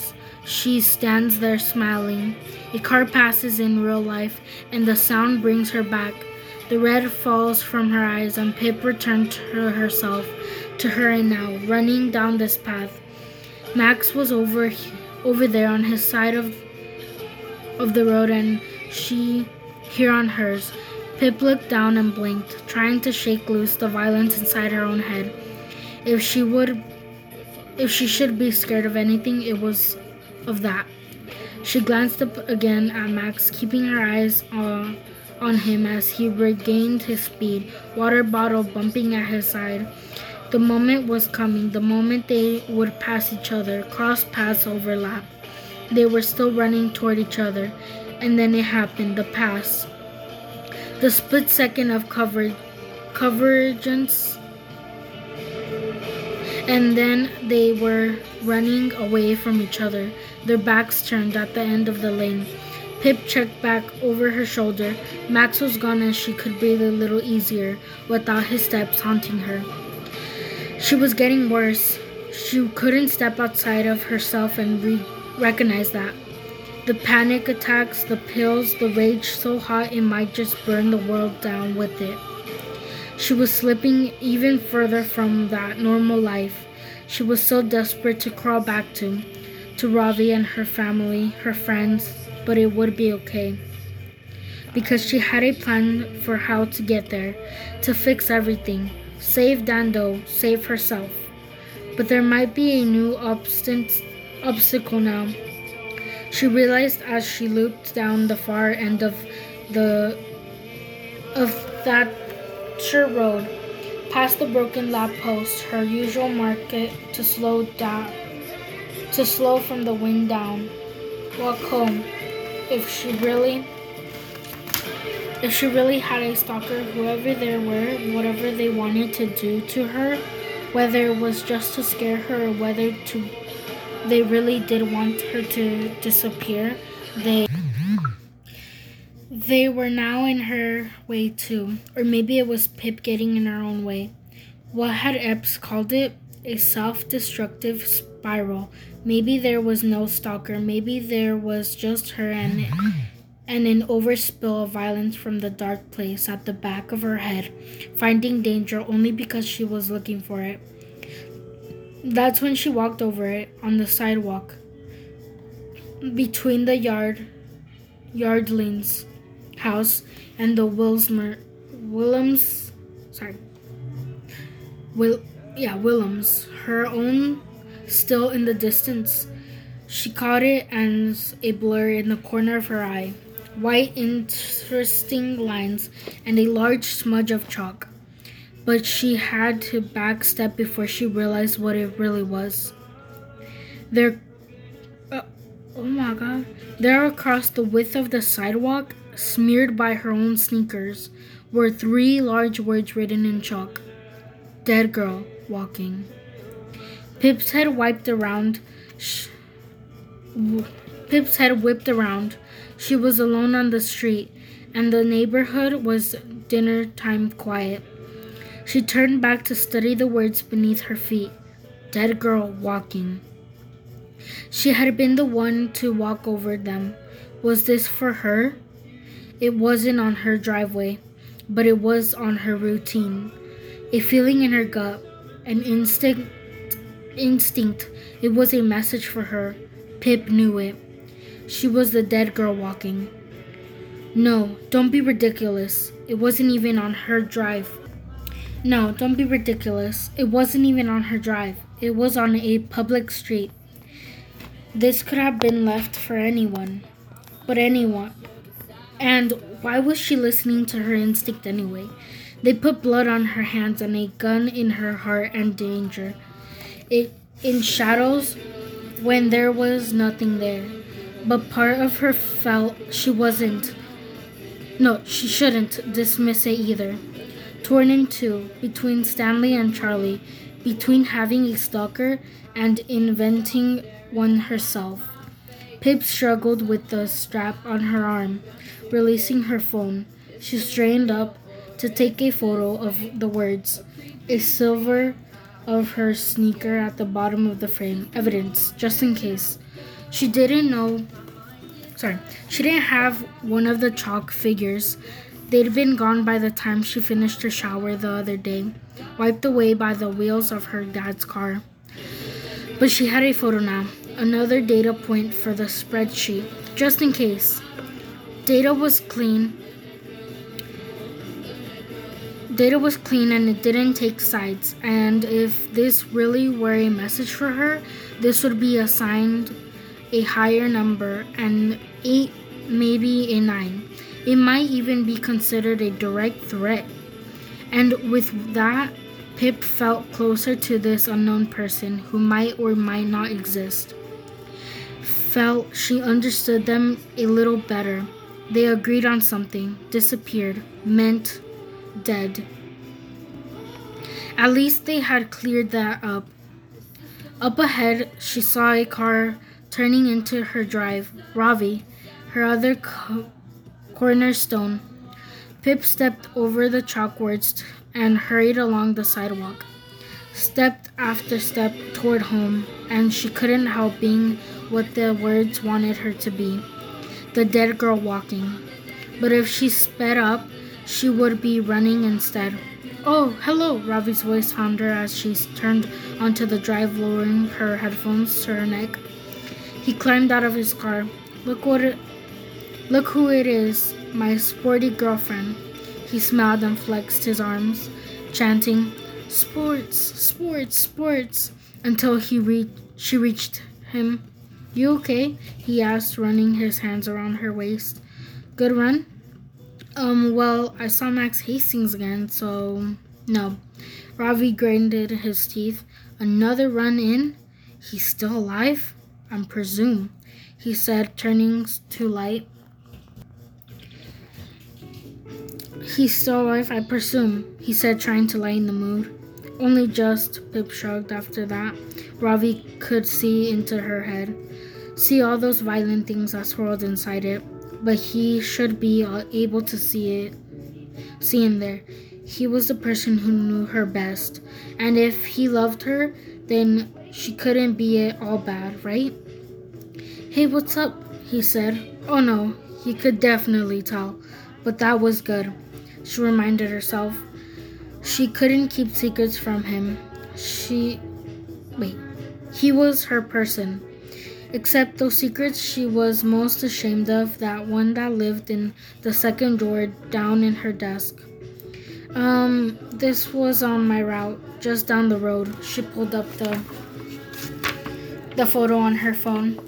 she stands there smiling. A car passes in real life and the sound brings her back. The red falls from her eyes and Pip returns to herself, to her and now, running down this path. Max was over over there on his side of of the road and she here on hers. Pip looked down and blinked, trying to shake loose the violence inside her own head. If she would if she should be scared of anything, it was of that. She glanced up again at Max, keeping her eyes uh, on him as he regained his speed, water bottle bumping at his side. The moment was coming, the moment they would pass each other, cross paths overlap. They were still running toward each other, and then it happened the pass. The split second of coverage, convergence, and then they were running away from each other, their backs turned at the end of the lane. Pip checked back over her shoulder. Max was gone and she could breathe a little easier without his steps haunting her. She was getting worse. She couldn't step outside of herself and re- recognize that. The panic attacks, the pills, the rage so hot it might just burn the world down with it. She was slipping even further from that normal life. She was so desperate to crawl back to, to Ravi and her family, her friends, but it would be okay. Because she had a plan for how to get there, to fix everything, save Dando, save herself. But there might be a new obstacle now she realized as she looped down the far end of the of that short road, past the broken lamp post, her usual market to slow down to slow from the wind down. Walk home. If she really if she really had a stalker, whoever they were, whatever they wanted to do to her, whether it was just to scare her or whether to they really did want her to disappear. They they were now in her way too, or maybe it was Pip getting in her own way. What had Epps called it? A self-destructive spiral. Maybe there was no stalker. Maybe there was just her and and an overspill of violence from the dark place at the back of her head, finding danger only because she was looking for it. That's when she walked over it on the sidewalk between the yard yardlings house and the Wilsmer Willems sorry Will yeah Willems her own still in the distance she caught it as a blur in the corner of her eye white interesting lines and a large smudge of chalk but she had to backstep before she realized what it really was. There, uh, Oh my god. There across the width of the sidewalk, smeared by her own sneakers, were three large words written in chalk Dead girl walking. Pip's head wiped around. Sh- Pip's head whipped around. She was alone on the street, and the neighborhood was dinner time quiet. She turned back to study the words beneath her feet. Dead girl walking. She had been the one to walk over them. Was this for her? It wasn't on her driveway, but it was on her routine. A feeling in her gut, an instinct instinct. It was a message for her. Pip knew it. She was the dead girl walking. No, don't be ridiculous. It wasn't even on her drive. No, don't be ridiculous. It wasn't even on her drive. It was on a public street. This could have been left for anyone. But anyone. And why was she listening to her instinct anyway? They put blood on her hands and a gun in her heart and danger. It in shadows when there was nothing there. But part of her felt she wasn't. No, she shouldn't dismiss it either. Torn in two, between Stanley and Charlie, between having a stalker and inventing one herself. Pip struggled with the strap on her arm, releasing her phone. She strained up to take a photo of the words, a silver of her sneaker at the bottom of the frame, evidence, just in case. She didn't know, sorry, she didn't have one of the chalk figures. They'd been gone by the time she finished her shower the other day, wiped away by the wheels of her dad's car. But she had a photo now, another data point for the spreadsheet, just in case. Data was clean. Data was clean and it didn't take sides. And if this really were a message for her, this would be assigned a higher number and 8, maybe a 9. It might even be considered a direct threat. And with that, Pip felt closer to this unknown person who might or might not exist. Felt she understood them a little better. They agreed on something, disappeared, meant dead. At least they had cleared that up. Up ahead, she saw a car turning into her drive. Ravi, her other co- cornerstone. Pip stepped over the chalkboards and hurried along the sidewalk. Stepped after step toward home, and she couldn't help being what the words wanted her to be the dead girl walking. But if she sped up, she would be running instead. Oh, hello, Ravi's voice found her as she turned onto the drive, lowering her headphones to her neck. He climbed out of his car. Look what it, look who it is, my sporty girlfriend. He smiled and flexed his arms, chanting, "Sports, sports, sports," until he reached she reached him. You okay? he asked, running his hands around her waist. Good run? Um, well, I saw Max Hastings again, so no. Ravi grinded his teeth. Another run in? He's still alive? I presume, he said, turning to light. He's still alive, I presume, he said, trying to lighten the mood. Only just, Pip shrugged after that. Ravi could see into her head, see all those violent things that swirled inside it, but he should be uh, able to see it, see in there. He was the person who knew her best, and if he loved her, then she couldn't be all bad, right? Hey, what's up? he said. Oh no, he could definitely tell, but that was good she reminded herself. She couldn't keep secrets from him. She. Wait. He was her person. Except those secrets she was most ashamed of, that one that lived in the second drawer down in her desk. Um, this was on my route, just down the road. She pulled up the the photo on her phone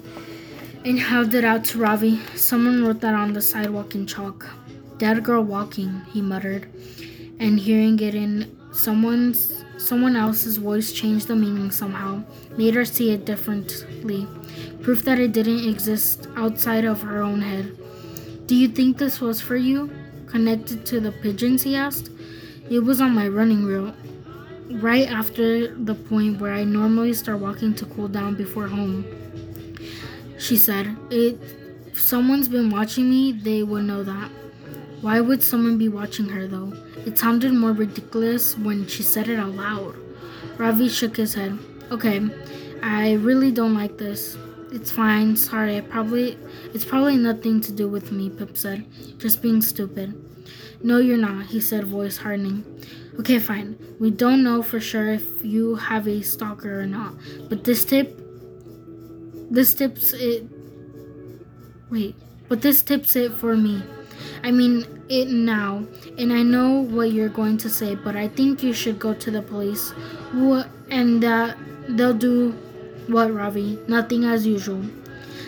and held it out to Ravi. Someone wrote that on the sidewalk in chalk. Dead girl walking, he muttered, and hearing it in someone's someone else's voice changed the meaning somehow, made her see it differently. Proof that it didn't exist outside of her own head. Do you think this was for you? Connected to the pigeons, he asked. It was on my running route, right after the point where I normally start walking to cool down before home. She said, If someone's been watching me, they would know that. Why would someone be watching her though? It sounded more ridiculous when she said it out loud. Ravi shook his head. Okay, I really don't like this. It's fine, sorry, I probably it's probably nothing to do with me, Pip said. Just being stupid. No, you're not, he said, voice hardening. Okay, fine. We don't know for sure if you have a stalker or not, but this tip this tips it wait, but this tips it for me. I mean it now, and I know what you're going to say, but I think you should go to the police. What and that they'll do what, Ravi? Nothing as usual.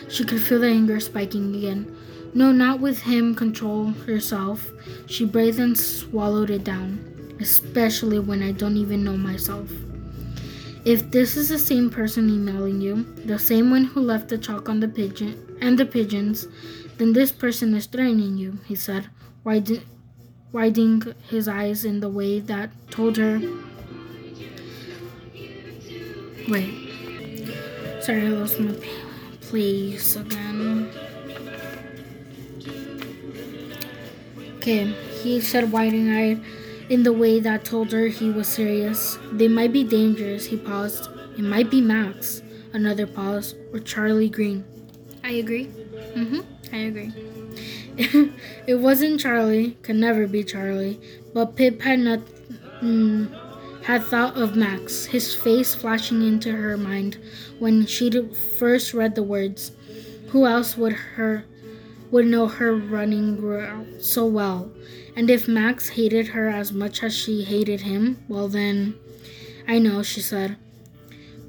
She could feel the anger spiking again. No, not with him. Control herself. She breathed and swallowed it down, especially when I don't even know myself. If this is the same person emailing you, the same one who left the chalk on the pigeon and the pigeons, then this person is threatening you, he said, widen, widening his eyes in the way that told her. Wait. Sorry, I lost my place again. Okay, he said, widen eyed in the way that told her he was serious. They might be dangerous, he paused. It might be Max. Another pause, or Charlie Green. I agree. Mm hmm. I agree. it wasn't Charlie, could never be Charlie, but Pip had not mm, had thought of Max, his face flashing into her mind when she'd first read the words. Who else would her would know her running so well? And if Max hated her as much as she hated him, well then I know, she said.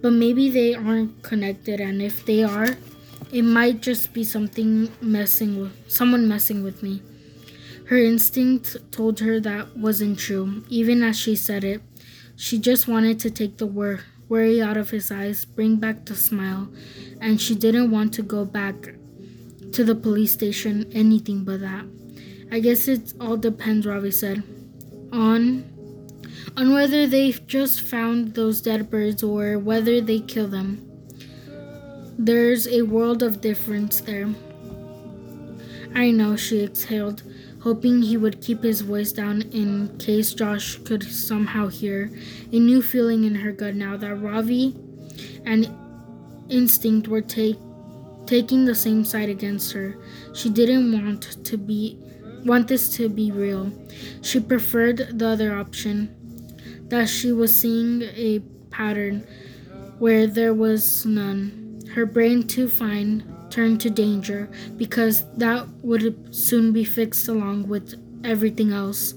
But maybe they aren't connected and if they are, it might just be something messing with someone messing with me. Her instinct told her that wasn't true, even as she said it. She just wanted to take the wor- worry out of his eyes, bring back the smile, and she didn't want to go back to the police station, anything but that. I guess it all depends, Ravi said, on on whether they've just found those dead birds or whether they kill them. There's a world of difference there. I know, she exhaled, hoping he would keep his voice down in case Josh could somehow hear. A new feeling in her gut now that Ravi and instinct were take, taking the same side against her. She didn't want to be want this to be real. She preferred the other option. That she was seeing a pattern where there was none her brain too fine, turned to danger because that would soon be fixed along with everything else.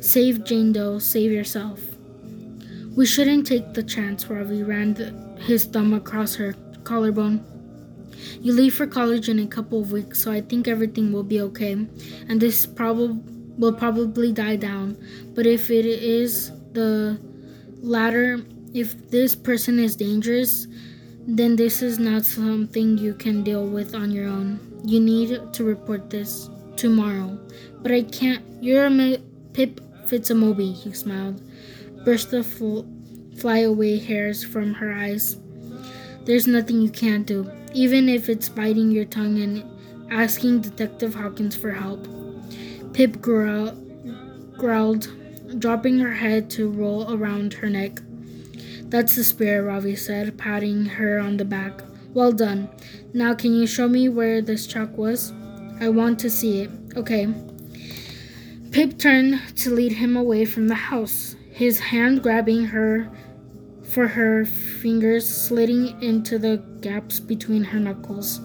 Save Jane Doe, save yourself. We shouldn't take the chance, Ravi ran the, his thumb across her collarbone. You leave for college in a couple of weeks, so I think everything will be okay, and this prob- will probably die down. But if it is the latter, if this person is dangerous, then this is not something you can deal with on your own. You need to report this tomorrow. But I can't. You're a ma- Pip Fitz-Amobi, he smiled, brushed the fl- flyaway hairs from her eyes. There's nothing you can't do, even if it's biting your tongue and asking Detective Hawkins for help. Pip growl- growled, dropping her head to roll around her neck. That's the spirit, Ravi said, patting her on the back. Well done. Now, can you show me where this chalk was? I want to see it. Okay. Pip turned to lead him away from the house, his hand grabbing her for her fingers slitting into the gaps between her knuckles.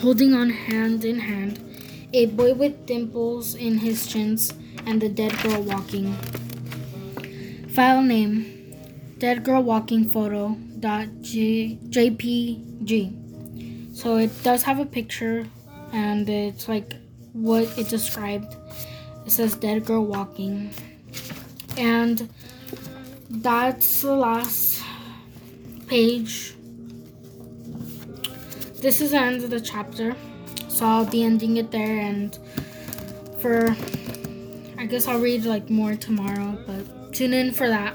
Holding on hand in hand, a boy with dimples in his chins and the dead girl walking. File name dead girl walking photo dot jpg so it does have a picture and it's like what it described it says dead girl walking and that's the last page. This is the end of the chapter. So I'll be ending it there and for I guess I'll read like more tomorrow, but tune in for that.